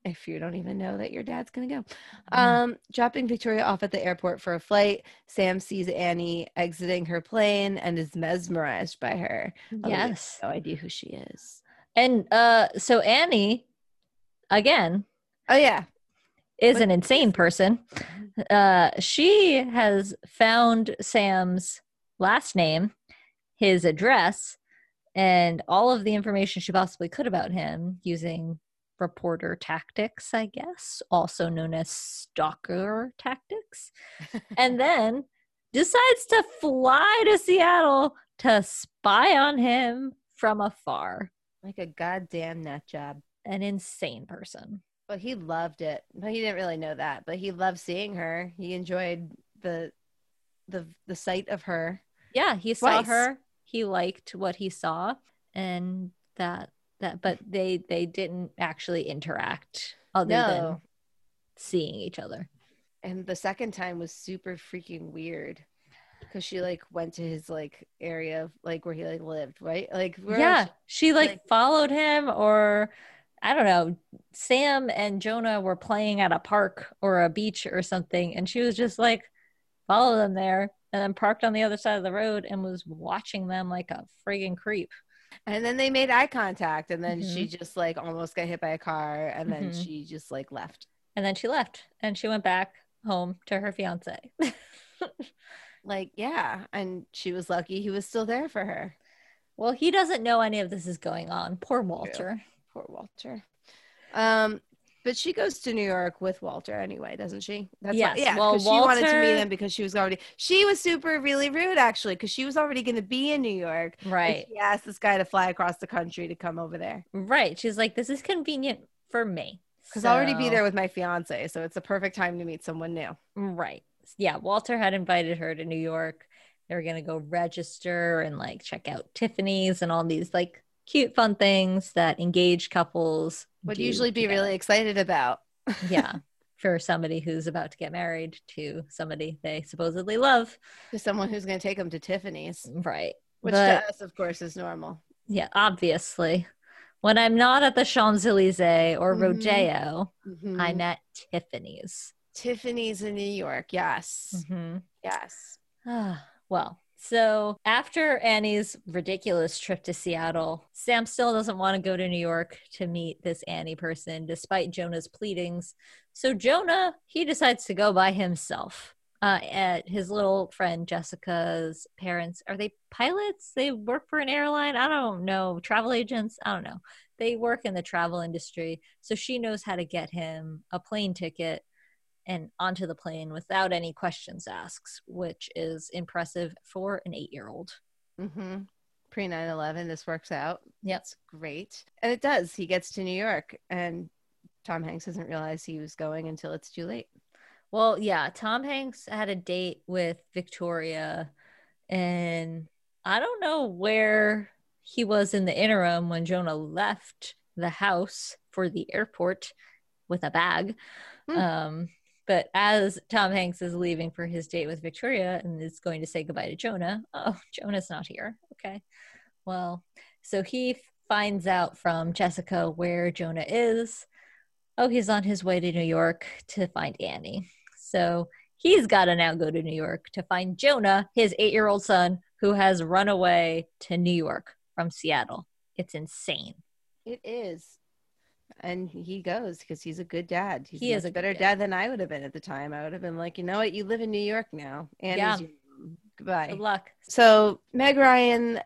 If you don't even know that your dad's gonna go. Mhm. Um, dropping Victoria off at the airport for a flight, Sam sees Annie exiting her plane and is mesmerized by her. although he has yes. no idea who she is. And uh, so Annie, again, Oh yeah, is But- an insane person. Uh, she has found Sam's last name, his address, and all of the information she possibly could about him using reporter tactics, I guess, also known as stalker tactics. and then decides to fly to Seattle to spy on him from afar. like a goddamn nut job. An insane person. But he loved it. But he didn't really know that. But he loved seeing her. He enjoyed the the the sight of her. yeah he saw Twice. her he liked what he saw and that that but they they didn't actually interact other than seeing each other And the second time was super freaking weird. Because she like went to his like area of like where he like lived, right? Like where yeah she like, like- followed him or i don't know sam and jonah were playing at a park or a beach or something and she was just like follow them there and then parked on the other side of the road and was watching them like a friggin' creep And then they made eye contact, and then she Mm-hmm. just like almost got hit by a car, and then Mhm. she just like left. and then she left and she went back home to her fiance Like yeah, and she was lucky he was still there for her. Well, he doesn't know any of this is going on. Poor Walter. Poor Walter. Um, but she goes to New York with Walter anyway, doesn't she? That's Yes, why, yeah. well, 'cause she wanted to meet Walter- him because she was already. She was super really rude actually because she was already going to be in New York. Right. She asked this guy to fly across the country to come over there Right. She's like, this is convenient for me. because I'll already be there with my fiance, so it's a perfect time to meet someone new. Right. Yeah. Walter had invited her to New York. They were going to go register and like check out Tiffany's and all these like cute, fun things that engaged couples Would usually be together. really excited about. yeah. For somebody who's about to get married to somebody they supposedly love. to someone who's going to take them to Tiffany's, Right. which But- to us, of course, is normal. Yeah, obviously. When I'm not at the Champs Elysees or Mhm. Rodeo, Mhm. I'm at Tiffany's. Tiffany's in New York. Yes. Mhm. Yes. Ah, well, so after Annie's ridiculous trip to Seattle, Sam still doesn't want to go to New York to meet this Annie person, despite Jonah's pleadings. So Jonah, he decides to go by himself. Uh, at his little friend Jessica's parents, are they pilots? They work for an airline? I don't know. Travel agents? I don't know. They work in the travel industry, so she knows how to get him a plane ticket and onto the plane without any questions asked, which is impressive for an eight year old. Mm-hmm. Pre 9 11, this works out. Yep. It's great. And it does. He gets to New York, and Tom Hanks doesn't realize he was going until it's too late. Well, yeah, Tom Hanks had a date with Victoria, and I don't know where he was in the interim when Jonah left the house for the airport with a bag. Hmm. Um, but as Tom Hanks is leaving for his date with Victoria and is going to say goodbye to Jonah, oh, Jonah's not here. Okay. Well, so he finds out from Jessica where Jonah is. Oh, he's on his way to New York to find Annie. So he's got to now go to New York to find Jonah, his eight year old son, who has run away to New York from Seattle. It's insane. It is. And he goes because he's a good dad. He's He is a better dad. dad. than I would have been at the time. I would have been like, you know what? You live in New York now. and Yeah. Goodbye. Good luck. So Meg Ryan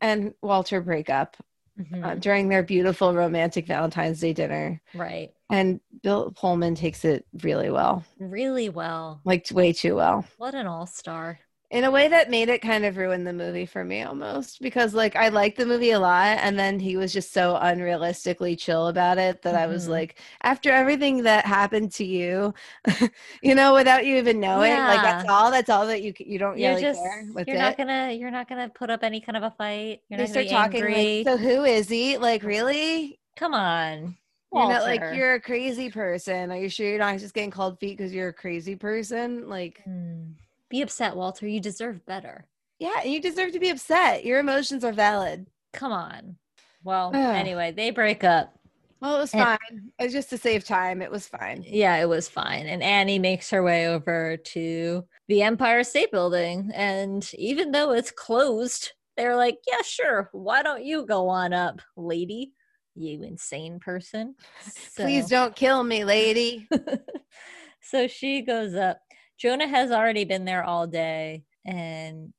and Walter break up Mhm. uh, during their beautiful romantic Valentine's Day dinner. right. And Bill Pullman takes it really well, Really well. like way too well. What an all star. In a way that made it kind of ruin the movie for me almost because like I liked the movie a lot and then he was just so unrealistically chill about it that I was Mhm. like after everything that happened to you you know without you even knowing like that's all that's all that you you don't You're really just care that's you're it not gonna you're not gonna put up any kind of a fight. You're they not gonna start be talking angry. like so who is he like really Come on. You're not like you're a crazy person. Are you sure you're not just getting called feet because you're a crazy person? Like, Hmm. Be upset, Walter. You deserve better. yeah, and you deserve to be upset. Your emotions are valid. Come on. Well, anyway, they break up. Well, it was And- fine. It was just to save time. It was fine. Yeah, it was fine. And Annie makes her way over to the Empire State Building. And even though it's closed, they're like, yeah, sure. Why don't you go on up, lady? You insane person. Please don't kill me, lady. so she goes up. Jonah has already been there all day and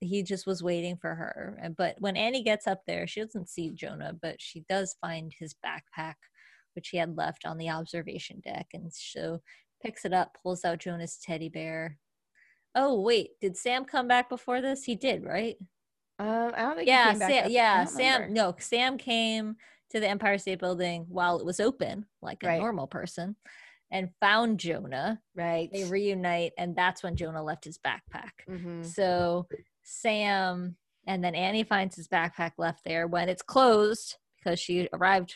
he just was waiting for her. But when Annie gets up there, she doesn't see Jonah, but she does find his backpack, which he had left on the observation deck. And so picks it up, pulls out Jonah's teddy bear. Oh, wait, did Sam come back before this? He did, right? Um, I don't think. Yeah, Sam, yeah, Sam. No, Sam came to the Empire State Building while it was open, like a Right. normal person, and found Jonah. Right. They reunite, and that's when Jonah left his backpack. Mhm. So Sam and then Annie finds his backpack left there when it's closed because she arrived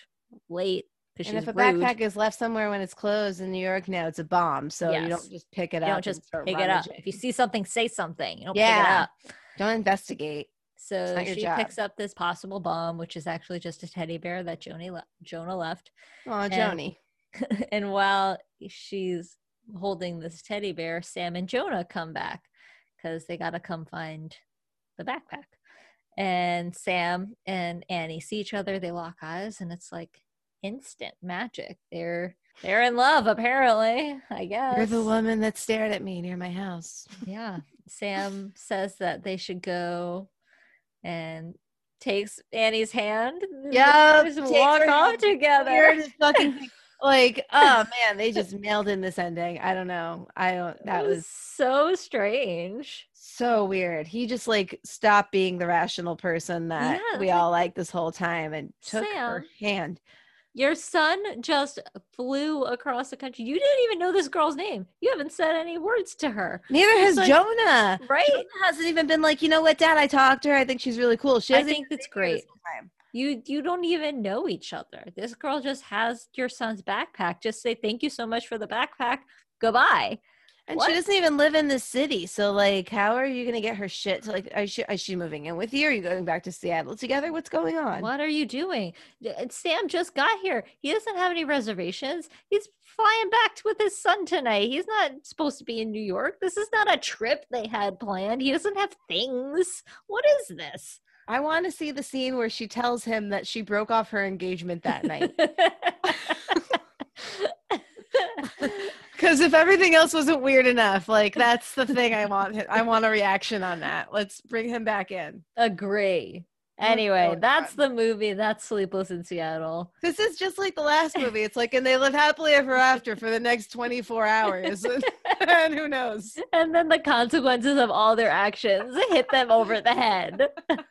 late because And if a rude. backpack is left somewhere when it's closed in New York now, it's a bomb. So you don't just pick it up. you up. don't just pick it up. If you see something, say something. You don't Yeah. pick it up. Don't investigate. So she job. picks up this possible bomb, which is actually just a teddy bear that Joni le- Jonah left. Oh, Joni. and while she's holding this teddy bear, Sam and Jonah come back because they got to come find the backpack. And Sam and Annie see each other, they lock eyes, and it's like instant magic. They're they're in love, apparently. I guess. You're the woman that stared at me near my house. Yeah. Sam says that they should go and takes Annie's hand. Yeah, Just walk off together. Weirdest fucking. Like, oh man, they just mailed in this ending. I don't know. I don't. That It was so strange. so weird. He just like stopped being the rational person that Yeah, we it's all like this whole time and took her hand. Your son just flew across the country. You didn't even know this girl's name. You haven't said any words to her. Neither has like- Jonah. Right? Jonah hasn't even been like, you know what, Dad? I talked to her. I think she's really cool. She I think it's it's been here great. You you don't even know each other. This girl just has your son's backpack. Just say thank you so much for the backpack. Goodbye. And What? she doesn't even live in the city. So like, how are you gonna get her shit to like? Is she, is she moving in with you? Are you going back to Seattle together? What's going on? What are you doing? Uh, Sam just got here. He doesn't have any reservations. He's flying back with his son tonight. He's not supposed to be in New York. This is not a trip they had planned. He doesn't have things. What is this? I want to see the scene where she tells him that she broke off her engagement that night. Because if everything else wasn't weird enough, like that's the thing I want. I want a reaction on that. Let's bring him back in. Agree. Anyway, that's the movie. That's Sleepless in Seattle. This is just like the last movie. It's like, and they live happily ever after for the next 24 hours. and who knows? And then the consequences of all their actions hit them over the head. But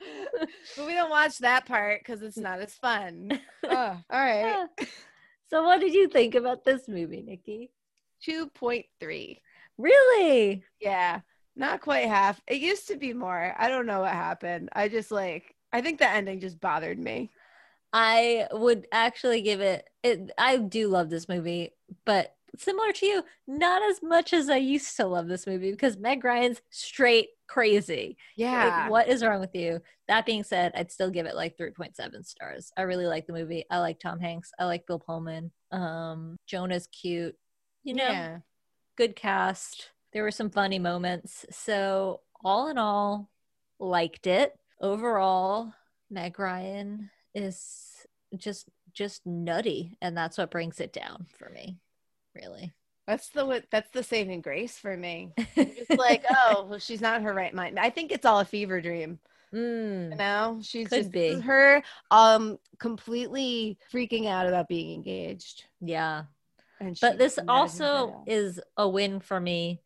we don't watch that part because it's not as fun. Ugh, all right. so, what did you think about this movie, Nikki? 2.3. Really? Yeah, not quite half. It used to be more. I don't know what happened. I just like, I think the ending just bothered me. I would actually give it, it. I do love this movie, but similar to you, not as much as I used to love this movie because Meg Ryan's straight crazy. Yeah. Like, what is wrong with you? That being said, I'd still give it like 3.7 stars. I really like the movie. I like Tom Hanks. I like Bill Pullman. Um, Jonah's cute. You know, yeah. good cast. There were some funny moments. So all in all, liked it. Overall, Meg Ryan is just just nutty, and that's what brings it down for me. Really. That's the that's the saving grace for me. It's like, oh, well, she's not in her right mind. I think it's all a fever dream. You Mm, know, she's just be. her um completely freaking out about being engaged. yeah. And But this also is a win for me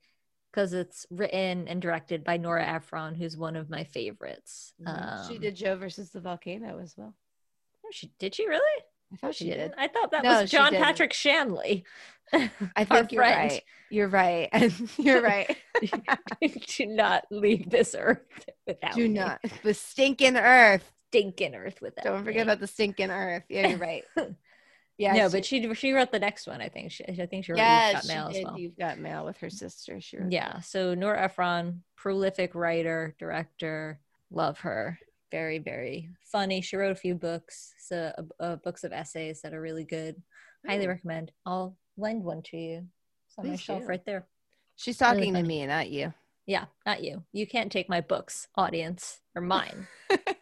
because it's written and directed by Nora Ephron, who's one of my favorites. Mhm. she Um, did Joe versus the volcano as well. oh, She did she really? I thought she did. I thought that No, was John. Patrick Shanley. I think you're friend. right. You're right. And you're right. Do not leave this earth without Do me. not. The stinking earth. stinking earth without. Don't forget me. about the stinking earth. Yeah, you're right. Yeah, no, she- but she she wrote the next one. I think. She, I think she wrote yeah, You've Got Mail as did. well. You've got mail with her sister. She wrote Yeah. So Nora Ephron, prolific writer, director. Love her. Very, very funny. She wrote a few books, so uh, uh, books of essays that are really good. Highly recommend. I'll lend one to you. It's on my Please shelf do. right there. She's Really talking to me, not you. Yeah, not you. You can't take my books, audience, or mine.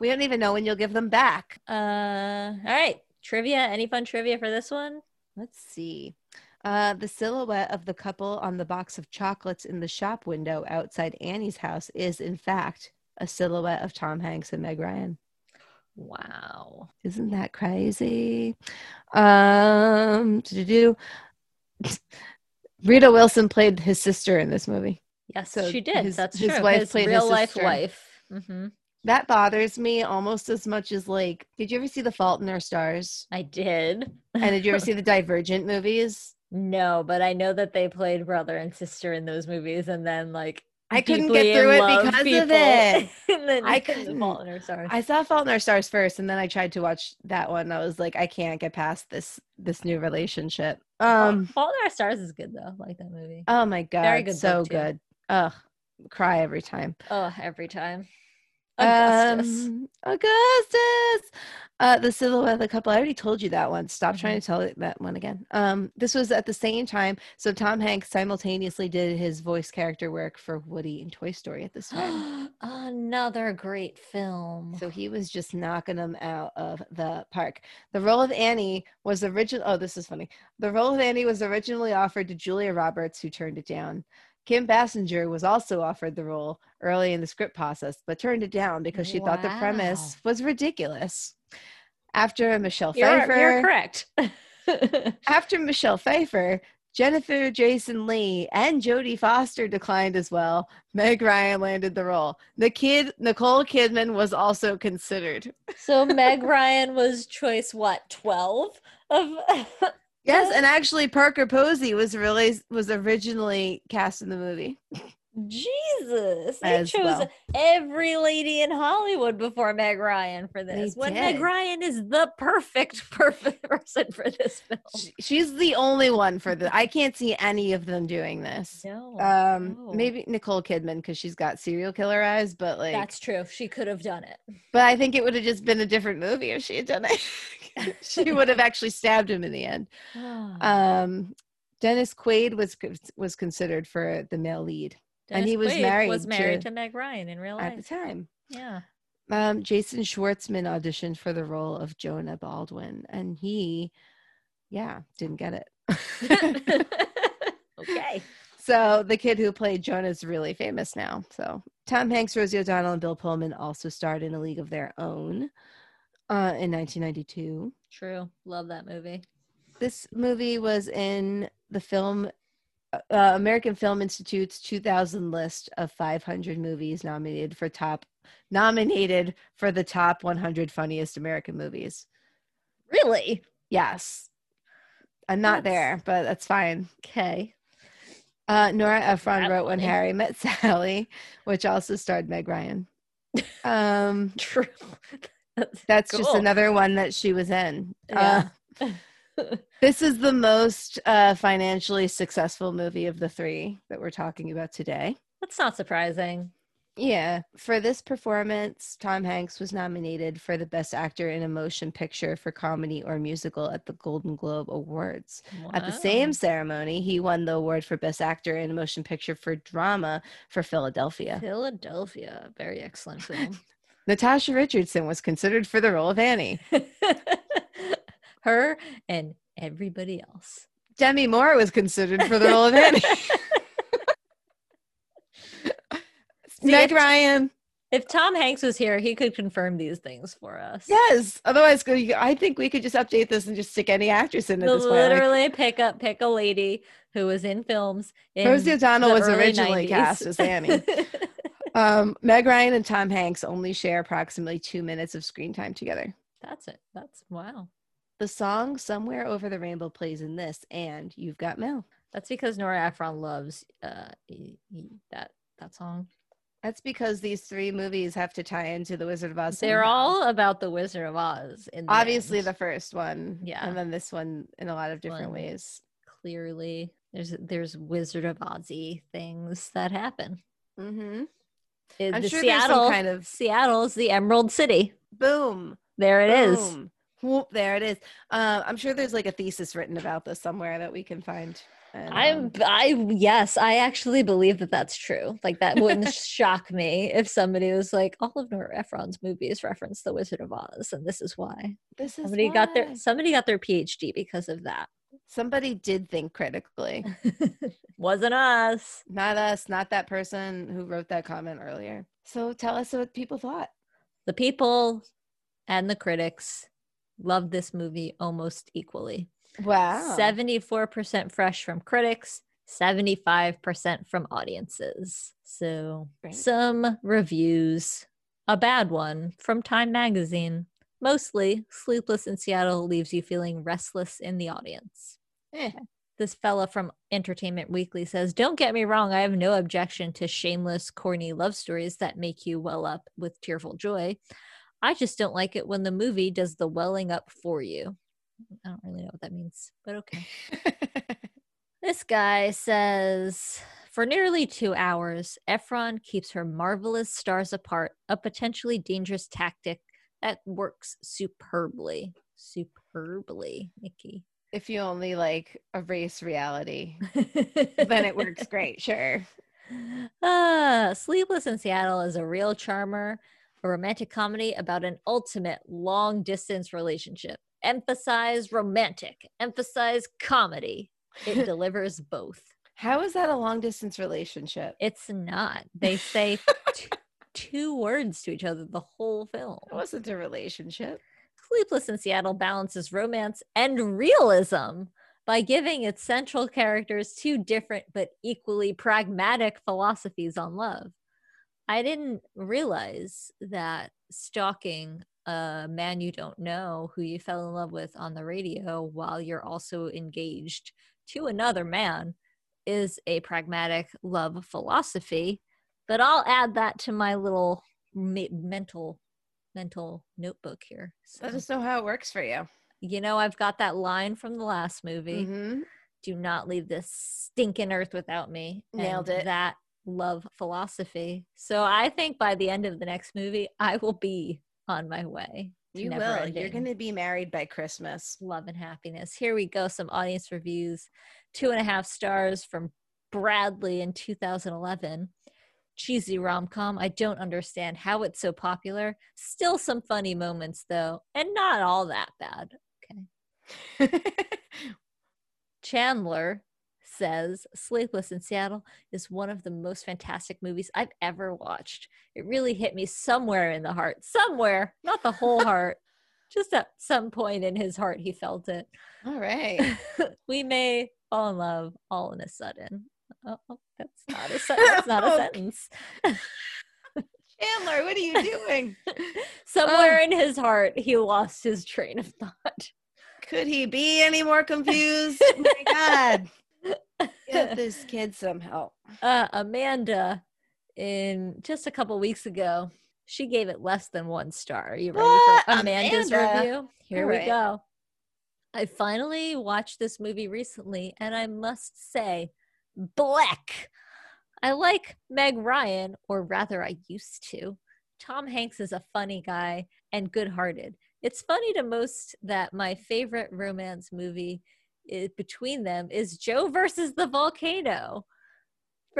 we don't even know when you'll give them back. uh, all right. Trivia. Any fun trivia for this one? Let's see. Uh, the silhouette of the couple on the box of chocolates in the shop window outside Annie's house is, in fact, a silhouette of Tom Hanks and Meg Ryan. Wow. Isn't that crazy? Um, do. Rita Wilson played his sister in this movie. Yes, So she did. his- That's his true. wife his played his real life wife. hmm That bothers me almost as much as like. Did you ever see The Fault in Our Stars? I did. And did you ever see the Divergent movies? No, but I know that they played brother and sister in those movies, and then like I couldn't get through it because of it. I couldn't. Fault in Our Stars. I saw Fault in Our Stars first, and then I tried to watch that one. I was like, I can't get past this this new relationship. Um. Fault in Our Stars is good though. I like that movie. Oh my god, Very good so good. Ugh, cry every time. Oh, every time. Augustus. Um, Augustus. Uh, the silhouette of the couple. I already told you that one. Stop trying Mm-hmm. to tell that one again. Um, this was at the same time. So Tom Hanks simultaneously did his voice character work for Woody in Toy Story at this time. Another great film. So he was just knocking them out of the park. The role of Annie was original. Oh, this is funny. The role of Annie was originally offered to Julia Roberts, who turned it down. Kim Basinger was also offered the role early in the script process, but turned it down because she thought the premise was ridiculous. After Michelle you're, Pfeiffer, you're correct. after Michelle Pfeiffer, Jennifer Jason Leigh and Jodie Foster declined as well. Meg Ryan landed the role. The kid Nicole Kidman was also considered. so Meg Ryan was choice what twelve of Yes, and actually Parker Posey was really was originally cast in the movie. Jesus. They As chose well. every lady in Hollywood before Meg Ryan for They this. When Meg. Ryan is the perfect, perfect person for this film. Sh- She's the only one for the I can't see any of them doing this. No. Um no. maybe Nicole Kidman because she's got serial killer eyes, but like That's true. She could have done it. but I think it would have just been a different movie if she had done it. she would have actually stabbed him in the end. Um Dennis Quaid was was considered for the male lead and he was Quaid married was married to- to, Meg Ryan in real life at the time. Yeah. Um, Jason Schwartzman auditioned for the role of Jonah Baldwin, and he, yeah, didn't get it. okay. so the kid who played Jonah is really famous now. So Tom Hanks, Rosie O'Donnell, and Bill Pullman also starred in A League of Their Own uh, in 1992. True. Love that movie. This movie was in the film. Uh, American Film Institute's 2000 list of 500 movies nominated for top nominated for the top 100 funniest American movies. Really? Yes. I'm not That's- there, but that's fine. Okay. Uh, Nora Ephron wrote When. Harry Met Sally, which also starred Meg Ryan. Um, True. That's, that's just another one that she was in. Yeah. Uh, this is the most uh, financially successful movie of the three that we're talking about today. That's not surprising. Yeah. For this performance, Tom Hanks was nominated for the Best Actor in a Motion Picture for Comedy or Musical at the Golden Globe Awards. At the same ceremony, he won the award for Best Actor in a Motion Picture for Drama for Philadelphia. Philadelphia, very excellent film. Natasha Richardson was considered for the role of Annie. Her and everybody else. Demi Moore was considered for the role of Annie. See, Meg if- Ryan. If Tom Hanks was here, he could confirm these things for us. Yes. Otherwise, I think we could just update this and just stick any actress in at this point. Literally pick up pick a lady who was in films. In Rosie O'Donnell was originally 90s. cast as Annie. um, Meg Ryan and Tom Hanks only share approximately two minutes of screen time together. That's it. That's wow. The song "Somewhere Over the Rainbow" plays in this, and "You've Got Mail." That's because Nora Ephron loves uh that that song. That's because these three movies have to tie into the Wizard of Oz. They're somehow. all about the Wizard of Oz. In the obviously end. the first one, Yeah. and then this one in a lot of different One. ways. clearly there's there's Wizard of Ozzy things that happen. Mm-hmm. I'm the sure Seattle kind of- Seattle is the Emerald City. Boom. There it is. Boom. Whoop, there it is. Uh, I'm sure there's like a thesis written about this somewhere that we can find. And, I'm um, I yes, I actually believe that that's true. Like that wouldn't shock me if somebody was like, all of Nora Ephron's movies reference the Wizard of Oz, and this is why this is somebody got their somebody got their PhD because of that. Somebody did think critically. Wasn't us. not us, not that person who wrote that comment earlier. So tell us what people thought. The people and the critics loved this movie almost equally. Wow. 74% fresh from critics, 75% from audiences. So, Great. some reviews. A bad one from Time Magazine. Mostly, Sleepless in Seattle leaves you feeling restless in the audience. Eh. This fella from Entertainment Weekly says, Don't get me wrong, I have no objection to shameless, corny love stories that make you well up with tearful joy. I just don't like it when the movie does the welling up for you. I don't really know what that means, but okay. This guy says for nearly two hours, Ephron keeps her marvelous stars apart, a potentially dangerous tactic that works superbly. Superbly, Nikki. If you only like erase reality, then it works great. Sure. Ah, Sleepless in Seattle is a real charmer, a romantic comedy about an ultimate long distance relationship. Emphasize romantic, emphasize comedy. It delivers both. How is that a long distance relationship? It's not. They say t- two words to each other the whole film. It wasn't a relationship. Sleepless in Seattle balances romance and realism by giving its central characters two different but equally pragmatic philosophies on love. I didn't realize that stalking a man you don't know who you fell in love with on the radio while you're also engaged to another man is a pragmatic love philosophy. But I'll add that to my little me- mental mental notebook here. So, Let us know how it works for you. you know, I've got that line from the last movie Mhm. do not leave this stinking earth without me. Nailed and it. That love philosophy. So I think by the end of the next movie, I will be on my way. You will. You're going to be married by Christmas. love and happiness. Here we go. Some audience reviews. Two and a half stars from Bradley in 2011. Cheesy rom com. I don't understand how it's so popular. Still some funny moments though, and not all that bad. Okay. Chandler says Sleepless in Seattle is one of the most fantastic movies I've ever watched. It really hit me somewhere in the heart, somewhere, not the whole heart, just at some point in his heart, he felt it. All right. we may fall in love all in a sudden. Oh, oh, that's not a sen- that's not a sentence. Chandler, what are you doing? Somewhere Oh. in his heart, he lost his train of thought. Could he be any more confused? Oh my God. Get this kid some help. uh, Amanda, in just a couple weeks ago, she gave it less than one star. Are you ready What? for Amanda's Amanda? review? Here All we go. I finally watched this movie recently, and I must say, black. I like Meg Ryan, or rather, I used to. Tom Hanks is a funny guy and good hearted. It's funny to most that my favorite romance movie i between them is Joe versus the volcano.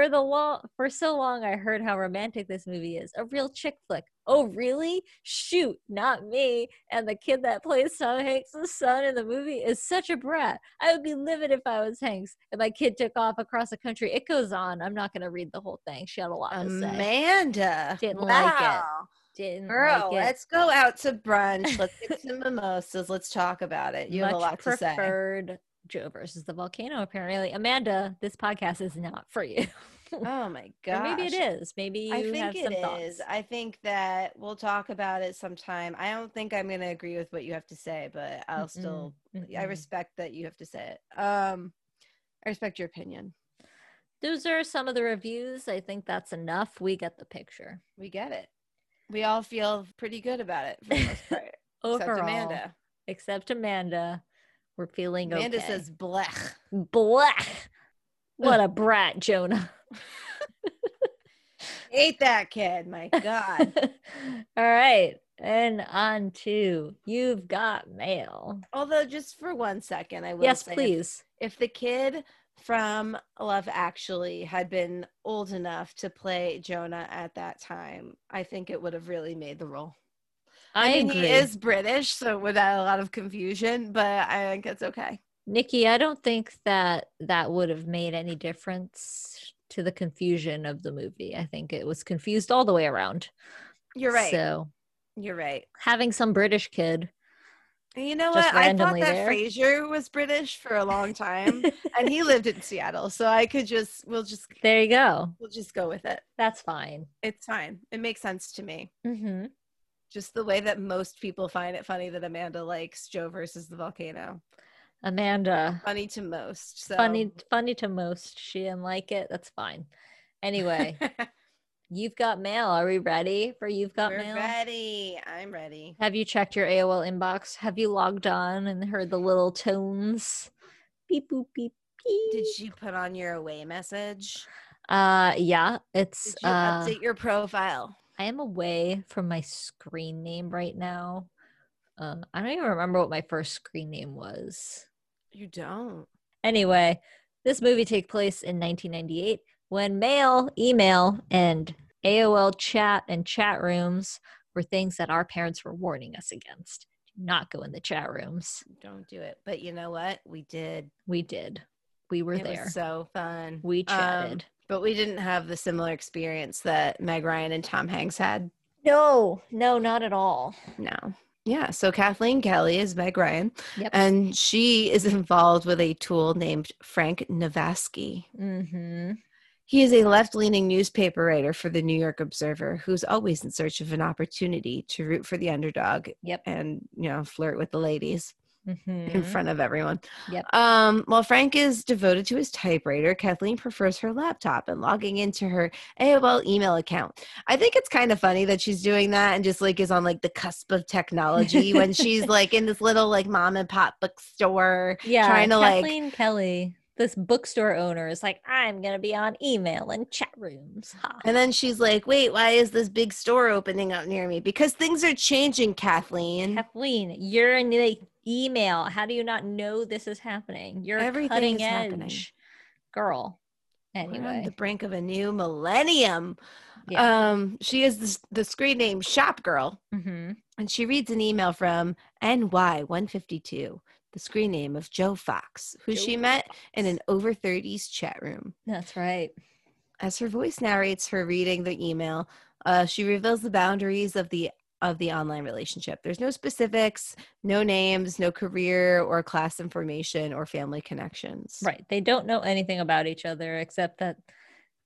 For the long, for so long, I heard how romantic this movie is. A real chick flick. Oh, really? Shoot, not me. And the kid that plays Tom Hanks' son in the movie is such a brat. I would be livid if I was Hanks and my kid took off across the country. It goes on. I'm not going to read the whole thing. She had a lot to say. Amanda. Didn't like it. Wow. Didn't Girl, like it. let's go out to brunch. Let's get some mimosas. Let's talk about it. You have a lot to say. preferred Joe versus the volcano. Apparently, Amanda, this podcast is not for you. Oh my god! maybe it is. Maybe you I have think some it thoughts. is. I think that we'll talk about it sometime. I don't think I'm going to agree with what you have to say, but I'll still I Mm-mm. respect that you have to say it. Um I respect your opinion. those are some of the reviews. I think that's enough. We get the picture. We get it. We all feel pretty good about it for the most part. Overall, except Amanda. except Amanda, we're feeling Amanda okay. says blech. Blech. What a brat, Jonah. Hate that kid. My God. All right. And on to You've Got Mail. Although, just for one second, I will Yes, say if- please. if the kid from Love Actually had been old enough to play Jonah at that time, I think it would have really made the role. I, mean, agree. he is British, so add a lot of confusion, but I think it's okay. Nikki, I don't think that that would have made any difference to the confusion of the movie. I think it was confused all the way around. You're right. So You're right. having some British kid. You know what? I thought that there. Frasier was British for a long time, and he lived in Seattle, so I could just we'll just There you go. we'll just go with it. That's fine. It's fine. It makes sense to me. Mm-hmm. Just the way that most people find it funny that Amanda likes Joe versus the volcano. Amanda, Funny to most. So funny, funny to most. She didn't like it. That's fine. Anyway, you've got mail. Are we ready for you've got We're mail? ready. I'm ready. Have you checked your AOL inbox? Have you logged on and heard the little tones? Beep boop beep beep. Did you put on your away message? Uh, yeah, it's Did you uh, update your profile? I am away from my screen name right now. Um, I don't even remember what my first screen name was. You don't. Anyway, this movie takes place in 1998 when mail, email, and AOL chat and chat rooms were things that our parents were warning us against. Do not go in the chat rooms. Don't do it. But you know what? We did. We did. We were it there. was so fun. we Um, chatted. But we didn't have the similar experience that Meg Ryan and Tom Hanks had. no, no, not at all. No. Yeah. So Kathleen Kelly is Meg Ryan, Yep. and she is involved with a tool named Frank Navasky. mm-hmm. He is a left leaning newspaper writer for the New York Observer who's always in search of an opportunity to root for the underdog Yep. and, you know, flirt with the ladies in Mm-hmm. front of everyone. Yep. Um, while Frank is devoted to his typewriter, Kathleen prefers her laptop and logging into her AOL email account. I think it's kind of funny that she's doing that and just like is on like the cusp of technology when she's like in this little like mom and pop bookstore Yeah, trying to like Kathleen Kelly, this bookstore owner, is like, I'm gonna be on email and chat rooms. Ha. And then she's like, wait, why is this big store opening up near me? Because things are changing, Kathleen. Kathleen, you're in the email. How do you not know this is happening? You're Everything cutting is edge happening. girl. We're on Anyway, the brink of a new millennium. yeah. Um, she is the, the screen name Shop Girl, hmm and she reads an email from NY152, the screen name of Joe Fox, who she met in an over 30s chat room. That's right. As her voice narrates her reading the email, uh, she reveals the boundaries of the of the online relationship. There's no specifics, no names, no career or class information or family connections. Right. They don't know anything about each other except that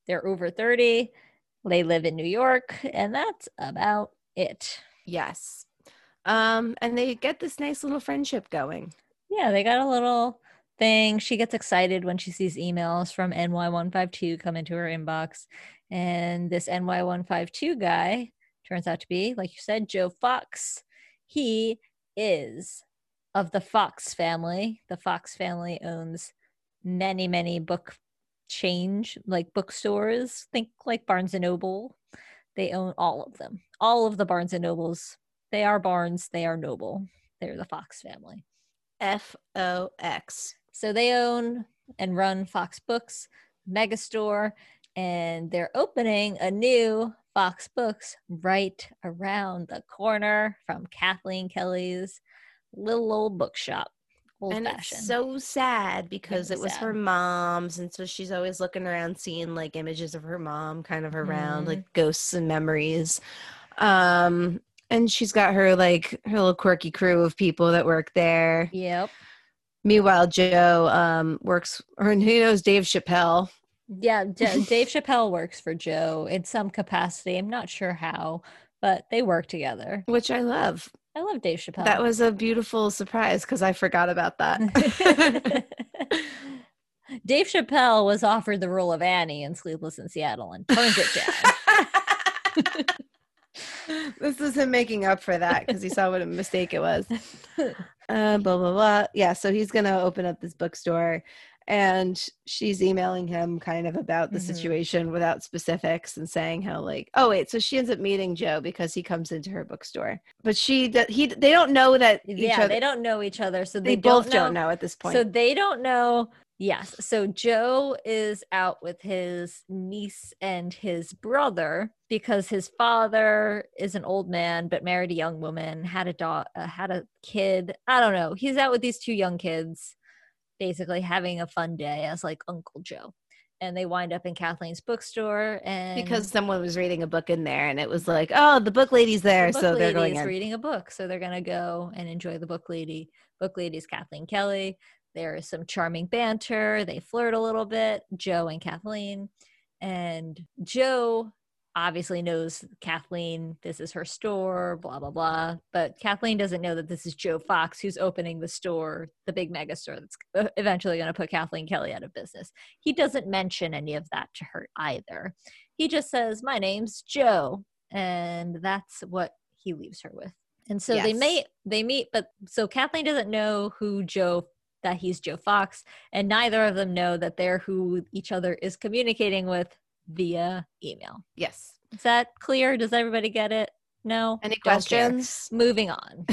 they're over 30. They live in New York, and that's about it. Yes. Um, and they get this nice little friendship going. Yeah, they got a little thing. She gets excited when she sees emails from NY152 come into her inbox. And this NY152 guy turns out to be, like you said, Joe Fox. He is of the Fox family. The Fox family owns many, many book change, like bookstores. Think like Barnes and Noble. They own all of them. All of the Barnes and Nobles. They are Barnes, they are Noble. They're the Fox family. F O X. So they own and run Fox Books, Megastore, and they're opening a new Fox Books right around the corner from Kathleen Kelly's little old bookshop. Old And fashioned. it's so sad because it was her mom's, and so she's always looking around, seeing like images of her mom, kind of around, Mhm. like ghosts and memories. Um, and she's got her like her little quirky crew of people that work there. yep. Meanwhile, Joe um works, or who knows Dave Chappelle. Yeah. D- Dave Chappelle works for Joe in some capacity. I'm not sure how, but they work together. which I love. I love Dave Chappelle. That was a beautiful surprise because I forgot about that. Dave Chappelle was offered the role of Annie in Sleepless in Seattle and turned it down. this is him making up for that because he saw what a mistake it was. Uh, blah blah blah. Yeah, so he's gonna open up this bookstore, and she's emailing him kind of about the Mhm. situation without specifics and saying how like, oh wait, so she ends up meeting Joe because he comes into her bookstore, but she he they don't know that each yeah, other. they don't know each other, so they they, both don't know. don't know at this point. So they don't know. Yes. So Joe is out with his niece and his brother because his father is an old man but married a young woman, had a dog, uh, had a kid. I don't know. He's out with these two young kids, basically having a fun day as like Uncle Joe. And they wind up in Kathleen's bookstore and because someone was reading a book in there and it was like, oh, the book lady's there, the book so they're going is in. reading a book. So they're going to go and enjoy the book lady book lady's kathleen kelly. There is some charming banter. They flirt a little bit joe and kathleen. And joe obviously knows kathleen this is her store blah blah blah. But kathleen doesn't know that this is joe fox who's opening the store the big mega store that's uh, eventually going to put kathleen kelly out of business. He doesn't mention any of that to her either. He just says my name's joe and that's what he leaves her with. And so they Yes. may they meet but so kathleen doesn't know who joe that he's joe fox and neither of them know that they're who each other is communicating with via email Yes. is that clear does everybody get it no Any questions? moving on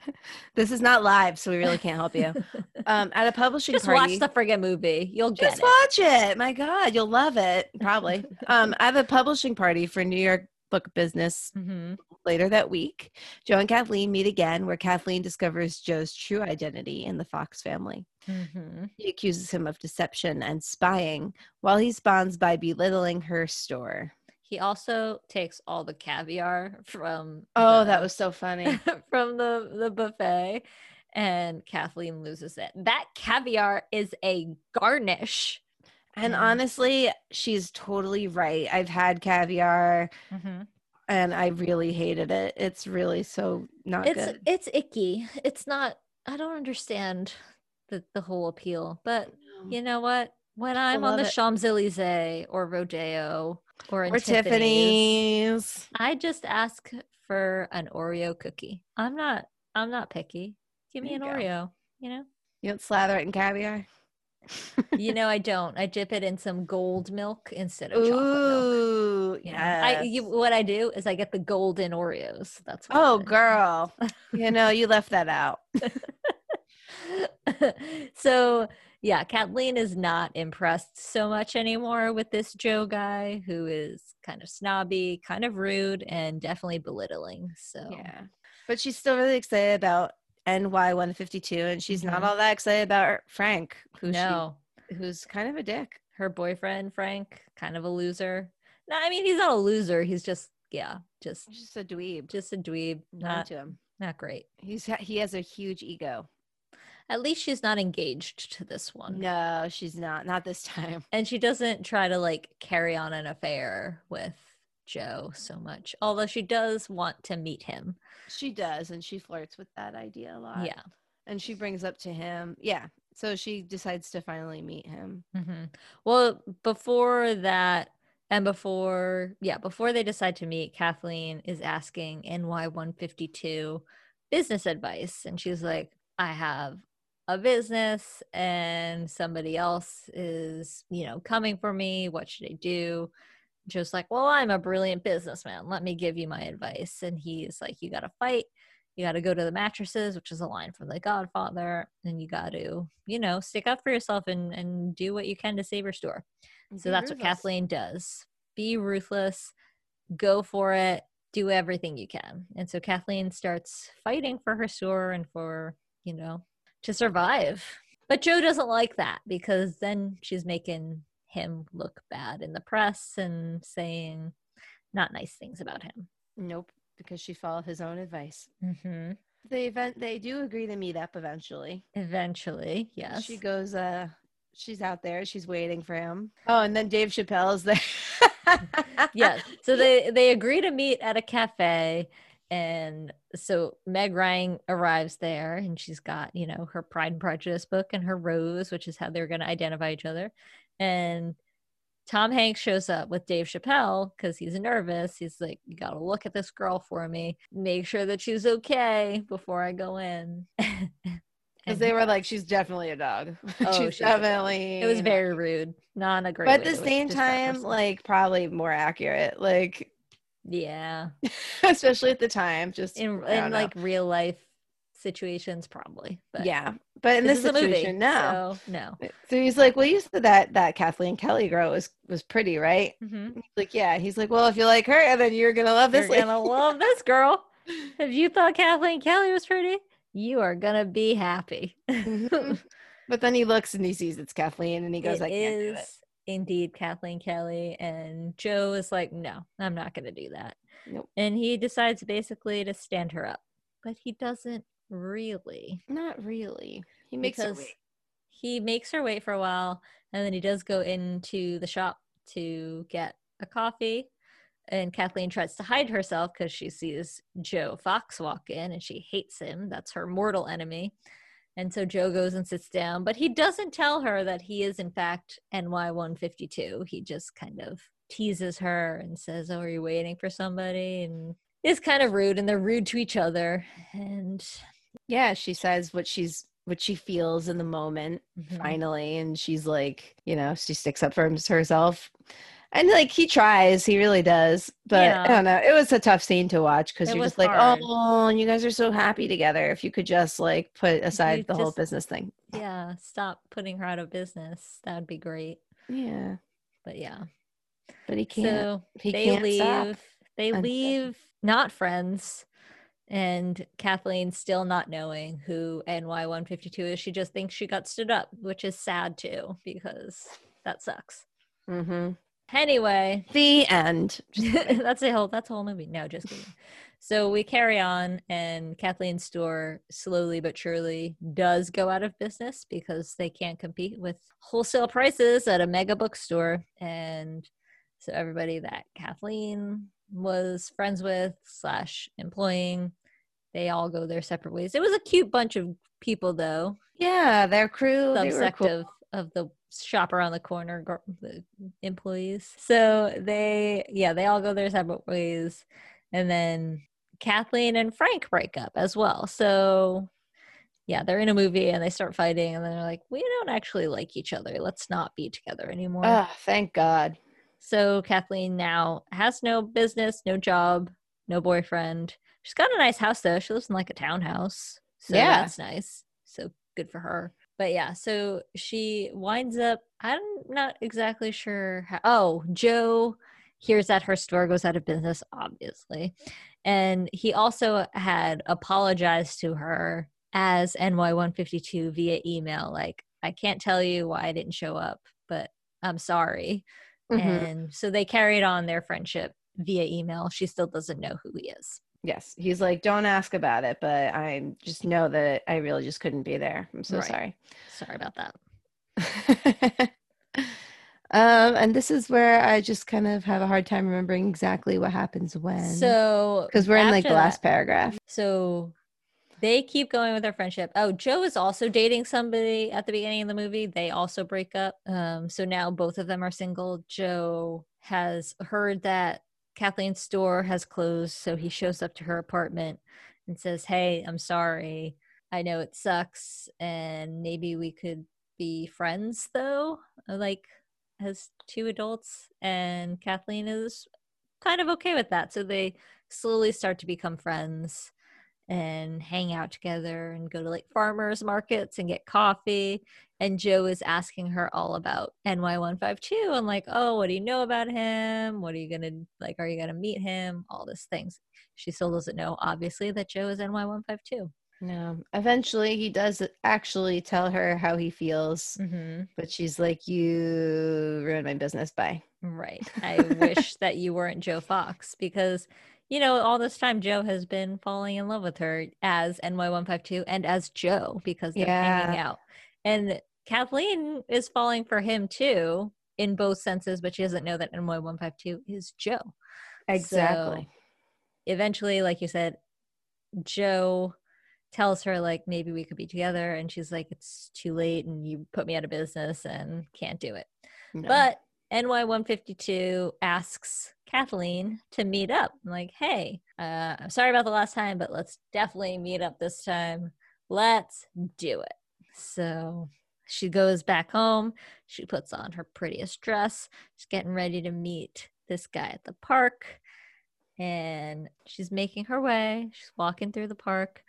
this is not live, so we really can't help you. Um, at a publishing just party, watch the friggin' movie you'll get just it watch it. My God, you'll love it. Probably. um, I have a publishing party for New York Book Business hmm later that week. Joe and Kathleen meet again, where Kathleen discovers Joe's true identity in the Fox family. hmm He accuses him of deception and spying, while he spawns by belittling her store. he also takes all the caviar from Oh, the- that was so funny. from the the buffet and Kathleen loses it. That caviar is a garnish. And honestly, she's totally right. I've had caviar and I really hated it. It's really so not It's good. it's icky. It's not I don't understand the the whole appeal. But you know what? When I'm on the it. Champs-Élysées or Rodeo or in Or Tiffany's, Tiffany's. I just ask for an Oreo cookie. I'm not I'm not picky. Give me an go. Oreo, you know? You don't slather it in caviar? You know I don't. I dip it in some gold milk instead of chocolate milk. Ooh, know, I you, what I do is I get the golden Oreos. That's what Oh, girl. you know, you left that out. so yeah, Kathleen is not impressed so much anymore with this Joe guy who is kind of snobby, kind of rude, and definitely belittling. So Yeah. But she's still really excited about NY 152, and she's not Mhm. all that excited about Frank, who no, she, who's kind of a dick. her boyfriend Frank, kind of a loser. No, I mean he's not a loser. He's just yeah, just just a dweeb. just a dweeb. Not Not to him. not great. He's he has a huge ego. At least she's not engaged to this one. No, she's not. Not this time. and she doesn't try to like carry on an affair with Joe so much. Although she does want to meet him. She does, and she flirts with that idea a lot. Yeah. and she brings up to him. Yeah, so she decides to finally meet him. hmm Well, before that, and before, yeah, before they decide to meet, Kathleen is asking NY152 business advice. And she's like, I have a business and somebody else is, you know, coming for me. What should I do? Joe's like, Well, I'm a brilliant businessman. Let me give you my advice. And he's like, You got to fight. You got to go to the mattresses, which is a line from The Godfather. And you got to, you know, stick up for yourself and, and do what you can to save your store. So Be that's what. Kathleen does. Be ruthless, go for it, do everything you can. And so Kathleen starts fighting for her store and for, you know, to survive. But Joe doesn't like that because then she's making him look bad in the press and saying not nice things about him. Nope, because she followed his own advice. Mm-hmm. The event they do agree to meet up eventually. Eventually, yes. She goes. Uh, she's out there. She's waiting for him. Oh, and then Dave Chappelle is there. yes. So they they agree to meet at a cafe and so Meg Ryan arrives there and she's got, you know, her Pride and Prejudice book and her rose, which is how they're going to identify each other. And Tom Hanks shows up with Dave Chappelle because he's nervous. He's like, You got to look at this girl for me, make sure that she's okay before I go in. Because they were like, she's definitely a dog. Oh, she's she's definitely. It was very rude. Not a great. But at the same time, like probably more accurate. Like, yeah, especially at the time, just in in know. like real life situations, probably. But yeah. But in this, is a movie, situation, no. so no. So he's like, "Well, you said that that Kathleen Kelly girl was was pretty, right?" Mhm. Like, "Yeah." He's like, "Well, if you like her, then you're gonna love this." You're lady." gonna love this girl. If you thought Kathleen Kelly was pretty, you are gonna be happy. Mhm. But then he looks and he sees it's Kathleen, and he goes, It "I can't do it." indeed Kathleen Kelly, and Joe is like, "No, I'm not gonna do that." Nope. And he decides basically to stand her up, but he doesn't really. Not really. He makes her wait. he makes her wait for a while and then he does go into the shop to get a coffee and kathleen tries to hide herself because she sees joe fox walk in and she hates him that's her mortal enemy and so joe goes and sits down but he doesn't tell her that he is in fact ny152 he just kind of teases her and says oh are you waiting for somebody and is kind of rude and they're rude to each other and Yeah, she says what she's what she feels in the moment. mhm. finally and she's like you know she sticks up for herself and like he tries he really does but Yeah. i don't know it was a tough scene to watch because you're just like hard. oh you guys are so happy together if you could just like put aside you the whole business thing yeah stop putting her out of business that would be great yeah but yeah but he can't so he they can't leave stop they leave not friends and kathleen still not knowing who ny152 is. She just thinks she got stood up which is sad too because that sucks. Hmm anyway. The end. That's a whole that's a whole movie. No just kidding. So we carry on and kathleen's store slowly but surely does go out of business because they can't compete with wholesale prices at a mega bookstore. And so everybody that kathleen was friends with slash employing they all go their separate ways. It was a cute bunch of people though. Yeah their crew subsect cool. of of the shop around the corner the employees. So they yeah they all go their separate ways. And then kathleen and frank break up as well. So yeah they're in a movie and they start fighting and then they're like we don't actually like each other. Let's not be together anymore. Oh thank god. So kathleen now has no business no job no boyfriend she's got a nice house though. She lives in like a townhouse so Yeah. that's nice. So good for her. But yeah so she winds up i'm not exactly sure how oh joe hears that her store goes out of business obviously. And he also had apologized to her as ny152 via email like i can't tell you why i didn't show up but i'm sorry. Mhm. and so they carried on their friendship via email. She still doesn't know who he is yes he's like don't ask about it but i just know that i really just couldn't be there i'm so Right. sorry sorry about that um, and this is where I just kind of have a hard time remembering exactly what happens when. so because we're in like the after last that- paragraph. So they keep going with their friendship. Oh, Joe is also dating somebody at the beginning of the movie. They also break up. Um, so now both of them are single. Joe has heard that Kathleen's store has closed, so he shows up to her apartment and says, "Hey, I'm sorry. I know it sucks, and maybe we could be friends, though, like as two adults." And Kathleen is kind of okay with that. So they slowly start to become friends and hang out together and go to like farmers markets and get coffee. And Joe is asking her all about NY152 and like, oh, what do you know about him? What are you gonna like? Are you gonna meet him? All these things. She still doesn't know, obviously, that Joe is NY152. No, eventually he does actually tell her how he feels, Mm-hmm. but she's like, "You ruined my business." Bye. Right. I wish that you weren't Joe Fox because, you know, all this time Joe has been falling in love with her as NY152 and as Joe because they're hanging out. And Kathleen is falling for him too in both senses, but she doesn't know that NY152 is Joe. Exactly. eventually, like you said, Joe tells her like maybe we could be together and she's like it's too late and you put me out of business and can't do it No. but ny152 asks kathleen to meet up. I'm like hey uh, i'm sorry about the last time but let's definitely meet up this time. Let's do it. So she goes back home. She puts on her prettiest dress. She's getting ready to meet this guy at the park. And she's making her way. She's walking through the park.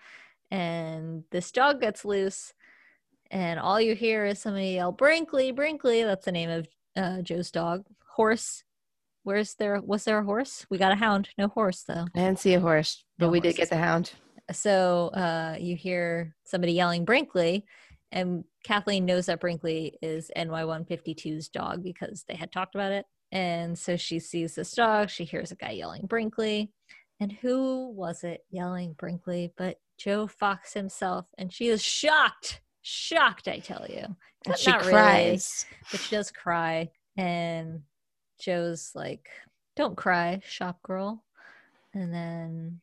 And this dog gets loose. And all you hear is somebody yell brinkley brinkley. That's the name of uh, joe's dog. Horse. Where's there was there a horse? We got a hound. No horse though. I didn't see a horse, but No we did get the hound. so uh, you hear somebody yelling brinkley! And kathleen knows that brinkley is ny152's dog because they had talked about it. And so she sees this dog. She hears a guy yelling brinkley! And who was it yelling brinkley? But joe fox himself. And she is shocked shocked i tell you And she not really, cries. but she does cry and joe's like don't cry shop girl and then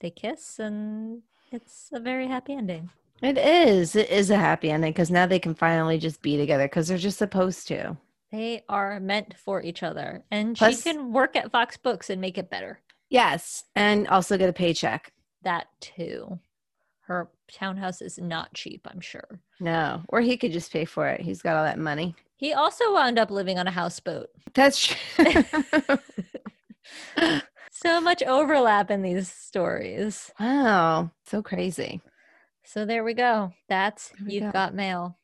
they kiss and it's a very happy ending It is. It is a happy ending because now they can finally just be together because they're just supposed to. they are meant for each other and Plus- she can work at fox books and make it better Yes, and also get a paycheck. that too her townhouse is not cheap i'm sure No, or he could just pay for it. He's got all that money. he also wound up living on a houseboat That's true. so much overlap in these stories wow, so crazy. So there we go. That's we You've go. Got Mail.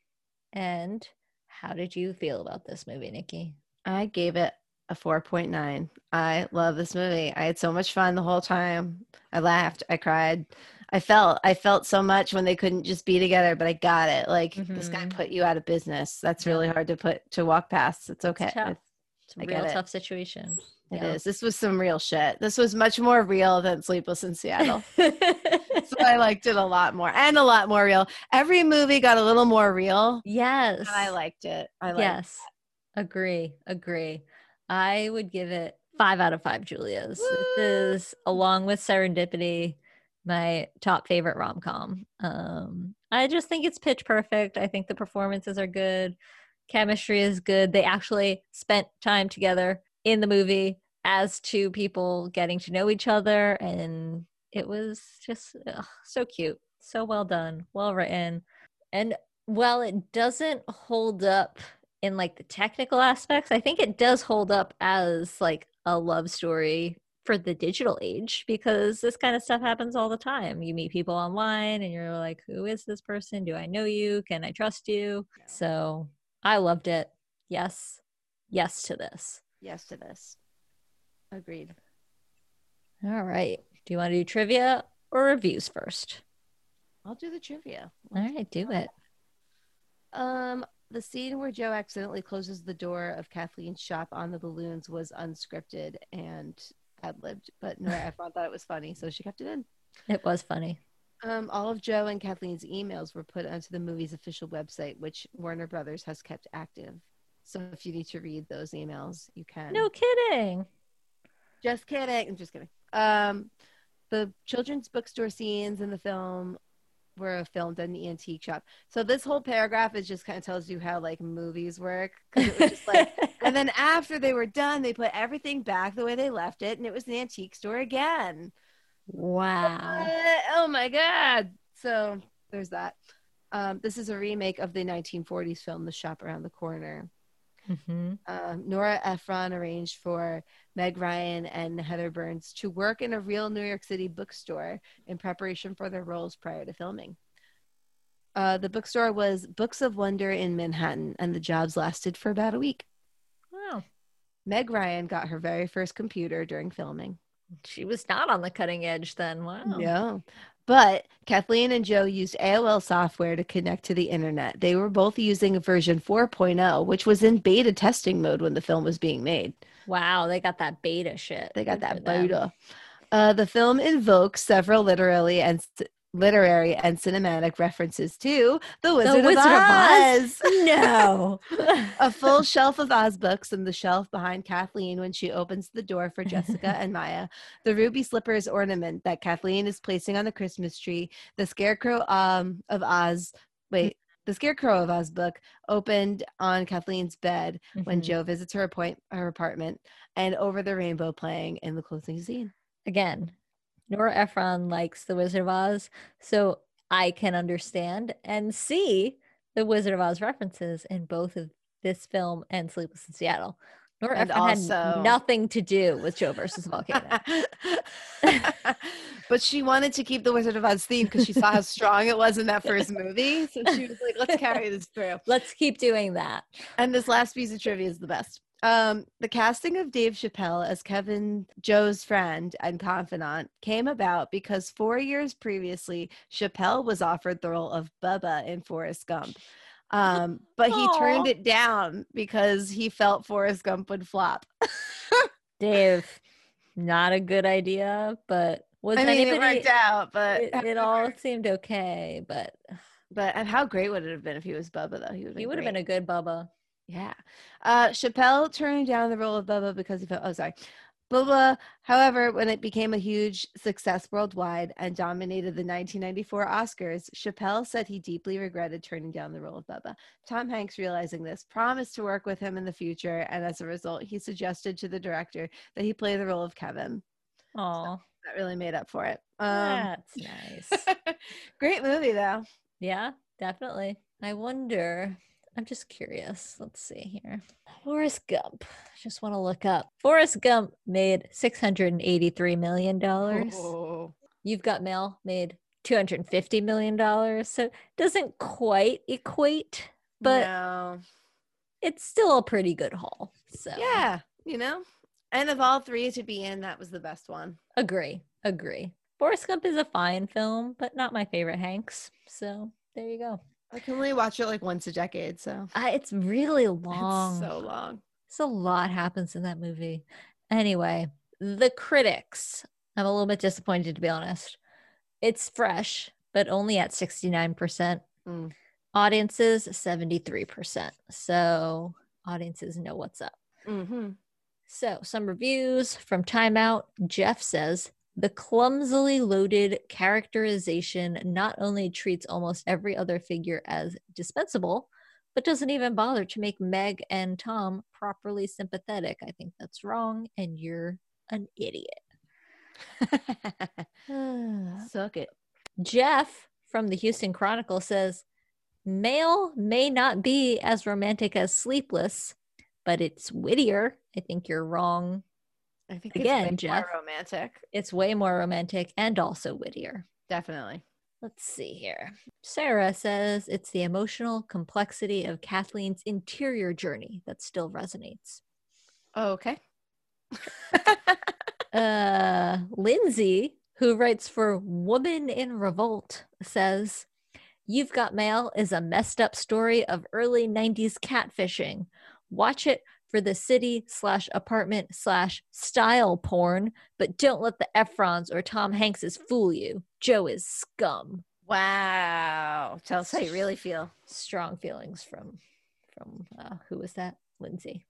And how did you feel about this movie, Nikki? I gave it a 4.9. I love this movie. I had so much fun the whole time. I laughed, I cried. I felt I felt so much when they couldn't just be together, but I got it. Like this guy Mhm. put you out of business. That's really hard to put to walk past. It's okay. It's tough. It's a I get real it. tough situation. It Yeah. is. This was some real shit. This was much more real than Sleepless in Seattle. so I liked it a lot more and a lot more real. Every movie got a little more real. yes. And I liked it. I liked yes. Agree. Agree. I would give it five out of five Julias. Woo! This is, along with Serendipity, my top favorite rom com. Um, I just think it's pitch perfect. I think the performances are good. Chemistry is good. They actually spent time together in the movie as two people getting to know each other. And it was just ugh, so cute. So well done. Well written. And while it doesn't hold up in like the technical aspects, I think it does hold up as like a love story for the digital age because this kind of stuff happens all the time. You meet people online and you're like, who is this person? Do I know you? Can I trust you? So I loved it. Yes. Yes to this. yes to this. Agreed. All right. Do you want to do trivia or reviews first? I'll do the trivia. All right, do it. Um, the scene where Joe accidentally closes the door of Kathleen's shop on the balloons was unscripted and ad libbed, but Nora Ephron thought it was funny, so she kept it in. It was funny. Um, all of Joe and Kathleen's emails were put onto the movie's official website, which Warner Brothers has kept active. So if you need to read those emails, you can. No kidding. just kidding. I'm just kidding. Um, the children's bookstore scenes in the film were filmed in the antique shop. So this whole paragraph is just kind of tells you how like movies work. it was just like, and then after they were done, they put everything back the way they left it, and it was the antique store again. wow. Uh, oh my god! So there's that. Um, this is a remake of the 1940s film The Shop Around the Corner. Hmm um, Nora Ephron arranged for Meg Ryan and Heather Burns to work in a real New York City bookstore in preparation for their roles prior to filming. Uh, the bookstore was Books of Wonder in Manhattan, and the jobs lasted for about a week. Wow. Meg Ryan got her very first computer during filming. She was not on the cutting edge then. Wow. No. But Kathleen and Joe used AOL software to connect to the internet. They were both using version 4.0, which was in beta testing mode when the film was being made. Wow, they got that beta shit. They got Good that beta. Uh, the film invokes several literary and literary and cinematic references to The Wizard, Wizard of of Oz? No. a full shelf of Oz books and the shelf behind Kathleen when she opens the door for Jessica and Maya, the ruby slippers ornament that Kathleen is placing on the Christmas tree, the scarecrow um, of Oz. Wait, the scarecrow of Oz book opened on Kathleen's bed when Mhm. Joe visits her, appoint- her apartment, and over the rainbow playing in the closing scene. Again, Nora Ephron likes The Wizard of Oz, so I can understand and see the Wizard of Oz references in both of this film and Sleepless in Seattle. Nora And Ephron also- had nothing to do with Joe versus Volcano. but she wanted to keep the Wizard of Oz theme because she saw how strong it was in that first movie. So she was like, let's carry this through. Let's keep doing that. And this last piece of trivia is the best. Um, the casting of Dave Chappelle as Kevin Joe's friend and confidant came about because four years previously, Chappelle was offered the role of Bubba in Forrest Gump. Um, but he turned it down because he felt Forrest Gump would flop. Dave, not a good idea, but was I mean, it anybody worked out, but it, it all seemed okay, but but and how great would it have been if he was Bubba though? He would he would have been a good Bubba. Yeah. Uh, Chappelle turned down the role of Bubba because he felt, oh, sorry. Bubba, however, when it became a huge success worldwide and dominated the 1994 Oscars, Chappelle said he deeply regretted turning down the role of Bubba. Tom Hanks, realizing this, promised to work with him in the future, and as a result, he suggested to the director that he play the role of Kevin. Oh, That really made up for it. Um, that's nice. great movie, though. Yeah, definitely. I wonder. I'm just curious. Let's see here. Forrest Gump. Just want to look up. Forrest Gump made $683 million. Oh. You've Got Mail made $250 million. So it doesn't quite equate, but No. it's still a pretty good haul. So Yeah, you know? And of all three to be in, that was the best one. agree. Agree. Forrest Gump is a fine film, but not my favorite Hanks. So there you go. I can only watch it like once a decade, so Uh, it's really long. it's so long. So a lot happens in that movie. Anyway, the critics. I'm a little bit disappointed to be honest. It's fresh, but only at 69%. Mm. Audiences 73%. So audiences know what's up. Mm-hmm. So, some reviews from Time Out. Jeff says the clumsily loaded characterization not only treats almost every other figure as dispensable, but doesn't even bother to make Meg and Tom properly sympathetic. I think that's wrong, and you're an idiot. Suck it. Jeff from the Houston Chronicle says Mail may not be as romantic as Sleepless, but it's wittier. I think you're wrong. I think Again, it's way Jeff. more romantic. It's way more romantic and also wittier. Definitely. Let's see here. Sarah says it's the emotional complexity of Kathleen's interior journey that still resonates. Oh, okay. Uh, Lindsay, who writes for Woman in Revolt, says You've Got Mail is a messed up story of early 90s catfishing. Watch it for the city slash apartment slash style porn, but don't let the Ephrons or Tom Hankses fool you. Joe is scum. wow. Tell us how you really feel. Strong feelings from from uh, who was that? Lindsay.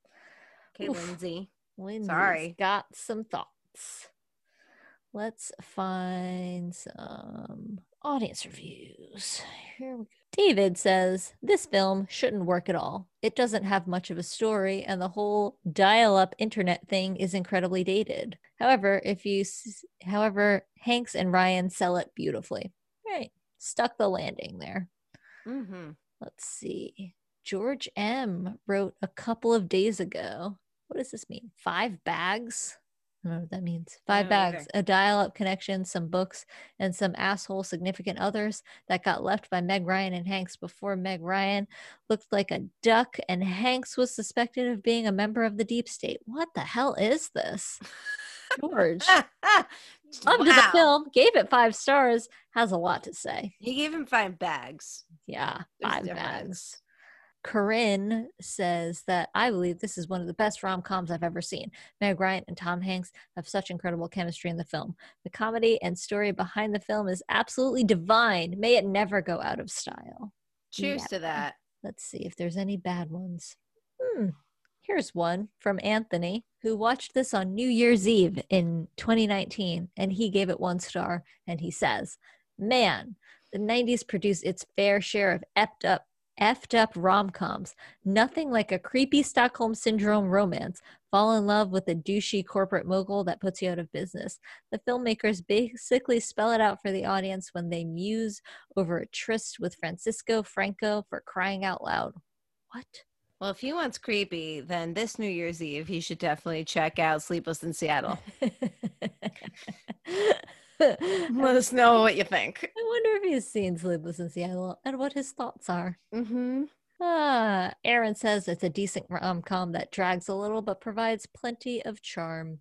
Okay, Oof. Lindsay. Lindsay's Sorry. got some thoughts. Let's find some audience reviews. Here we go. David says this film shouldn't work at all. It doesn't have much of a story, and the whole dial-up internet thing is incredibly dated. However, if you, s- however, Hanks and Ryan sell it beautifully. Right, stuck the landing there. Mm-hmm. Let's see. George M wrote a couple of days ago. What does this mean? Five bags? I what that means. Five don't either. bags, a dial up connection, some books, and some asshole significant others that got left by Meg Ryan and Hanks before Meg Ryan looked like a duck and Hanks was suspected of being a member of the deep state. What the hell is this? George loved the film, gave it five stars, has a lot to say. He gave him five bags. Yeah, There's five difference. bags. Corinne says that I believe this is one of the best rom coms I've ever seen. Meg Ryan and Tom Hanks have such incredible chemistry in the film. The comedy and story behind the film is absolutely divine. May it never go out of style. Cheers to that. Let's see if there's any bad ones. Hmm. Here's one from Anthony, who watched this on New Year's Eve in 2019, and he gave it one star. And he says, Man, the 90s produced its fair share of effed up, effed up rom coms. Nothing like a creepy Stockholm Syndrome romance. Fall in love with a douchey corporate mogul that puts you out of business. The filmmakers basically spell it out for the audience when they muse over a tryst with Francisco Franco for crying out loud. What? Well, if he wants creepy, then this New Year's Eve he should definitely check out Sleepless in Seattle. Let us know what you think. I wonder if he's seen Sleepless in Seattle and what his thoughts are. Mm-hmm. Ah, Aaron says it's a decent rom com that drags a little but provides plenty of charm.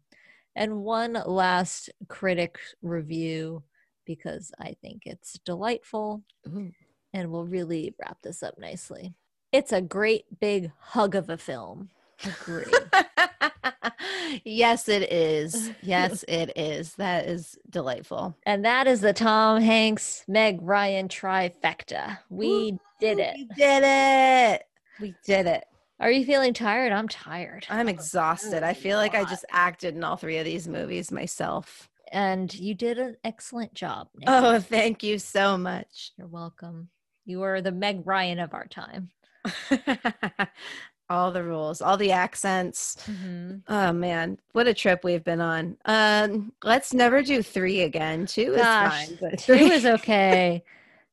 And one last critic review because I think it's delightful and will really wrap this up nicely. It's a great big hug of a film. Agree. yes, it is. Yes, it is. That is delightful. and that is the Tom Hanks, Meg Ryan trifecta. We did it. We did it. We did it. Are you feeling tired? I'm tired. I'm exhausted. I feel like I just acted in all three of these movies myself. And you did an excellent job. Nikki. Oh, thank you so much. You're welcome. You are the Meg Ryan of our time. all the rules, all the accents. Mm-hmm. Oh man, what a trip we've been on. Um, let's never do three again. Two is fine, but Two is okay.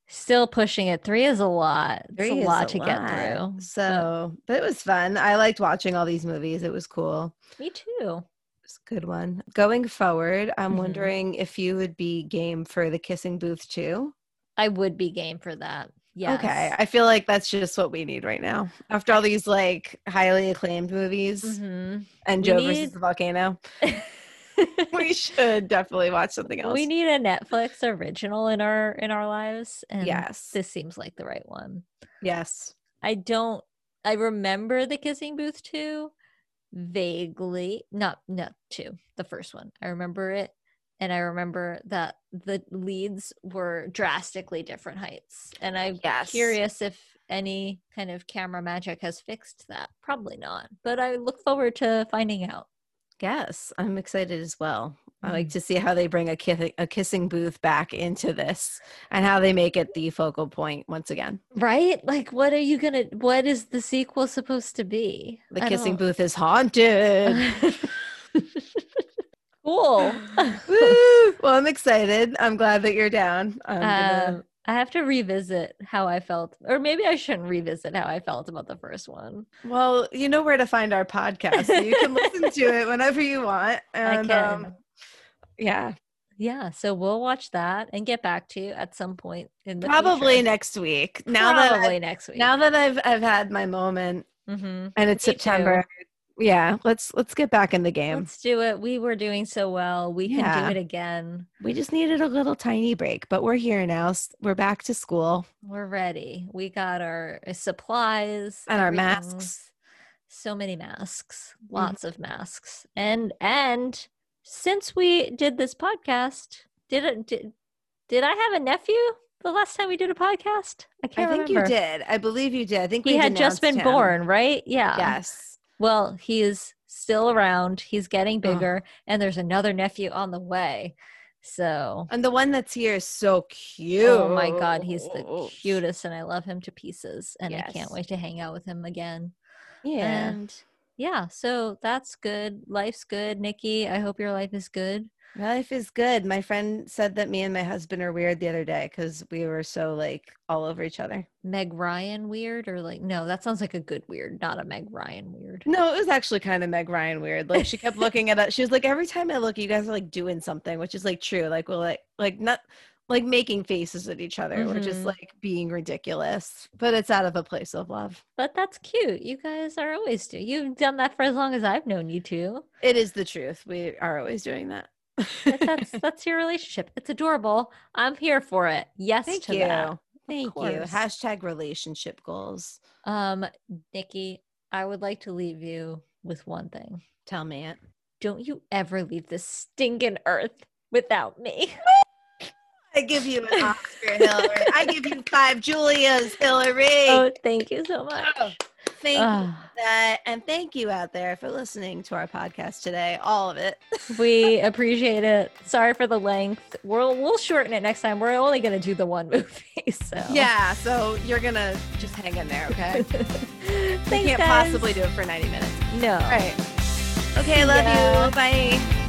Still pushing it. Three is a lot. It's Three a lot to lot. get through. So, but it was fun. I liked watching all these movies. It was cool. Me too. It's a good one. Going forward, I'm Mhm. wondering if you would be game for the kissing booth too. I would be game for that. Yes. Okay. I feel like that's just what we need right now. After all these like highly acclaimed movies Mhm. and Joe need- versus the volcano, we should definitely watch something else. we need a Netflix original in our in our lives. And yes. this seems like the right one. yes. I don't I remember the kissing booth too vaguely. Not not two, the first one. I remember it and I remember that the leads were drastically different heights. And I'm Yes. curious if any kind of camera magic has fixed that. Probably not. But I look forward to finding out. Yes. I'm excited as well. I like mm. to see how they bring a, kiss- a kissing booth back into this and how they make it the focal point once again. Right? Like what are you gonna what is the sequel supposed to be? The I kissing don't- booth is haunted. cool. Well, I'm excited. I'm glad that you're down. Gonna- Um, I have to revisit how I felt, or maybe I shouldn't revisit how I felt about the first one. well, you know where to find our podcast. So you can listen to it whenever you want. And I can. Um, yeah, yeah, so we'll watch that and get back to you at some point in the probably future. next week. Now that probably I, next week. now that I've I've had my moment hmm and it's Me too. Yeah, let's let's get back in the game. let's do it. We were doing so well. We can Yeah. do it again. We just needed a little tiny break, but we're here now. We're back to school. We're ready. We got our uh, supplies And our masks. So many masks, Mm-hmm. lots of masks, and and since we did this podcast, did it did, did I have a nephew the last time we did a podcast? I can't I think remember. you did. I believe you did. I think He had just been him. born, right? Yeah. Yes. Well, he is still around. He's getting Oh. bigger, and there's another nephew on the way. So, And the one that's here is so cute. oh my God, he's the cutest, and I love him to pieces. And I can't wait to hang out with him again. Yeah. And yeah, so that's good. Life's good, Nikki. I hope your life is good. My life is good. My friend said that me and my husband are weird the other day because we were so like all over each other. Meg Ryan weird or like no, that sounds like a good weird, not a Meg Ryan weird. No, it was actually kind of Meg Ryan weird. Like she kept looking at us. She was like, every time I look, you guys are like doing something, which is like true. Like we're like like not like making faces at each other. We're just mm-hmm. like being ridiculous. But it's out of a place of love. But that's cute. You guys are always do. You've done that for as long as I've known you two. It is the truth. We are always doing that. That's that's your relationship. It's adorable. I'm here for it. Yes Thank to you. that. Thank you. Hashtag relationship goals. Um, Nikki, I would like to leave you with one thing. Tell me it. Don't you ever leave this stinking earth without me. I give you an Oscar, Hillary. I give you five Julias, Hillary. Oh, thank you so much. Oh, thank you Ah, that. And thank you out there for listening to our podcast today. All of it. we appreciate it. Sorry for the length. We'll we'll shorten it next time. We're only gonna do the one movie. So Yeah. So you're going to just hang in there, okay? Thanks, we can't guys. possibly do it for 90 minutes. No. All right. Okay. See Love ya. you. Bye.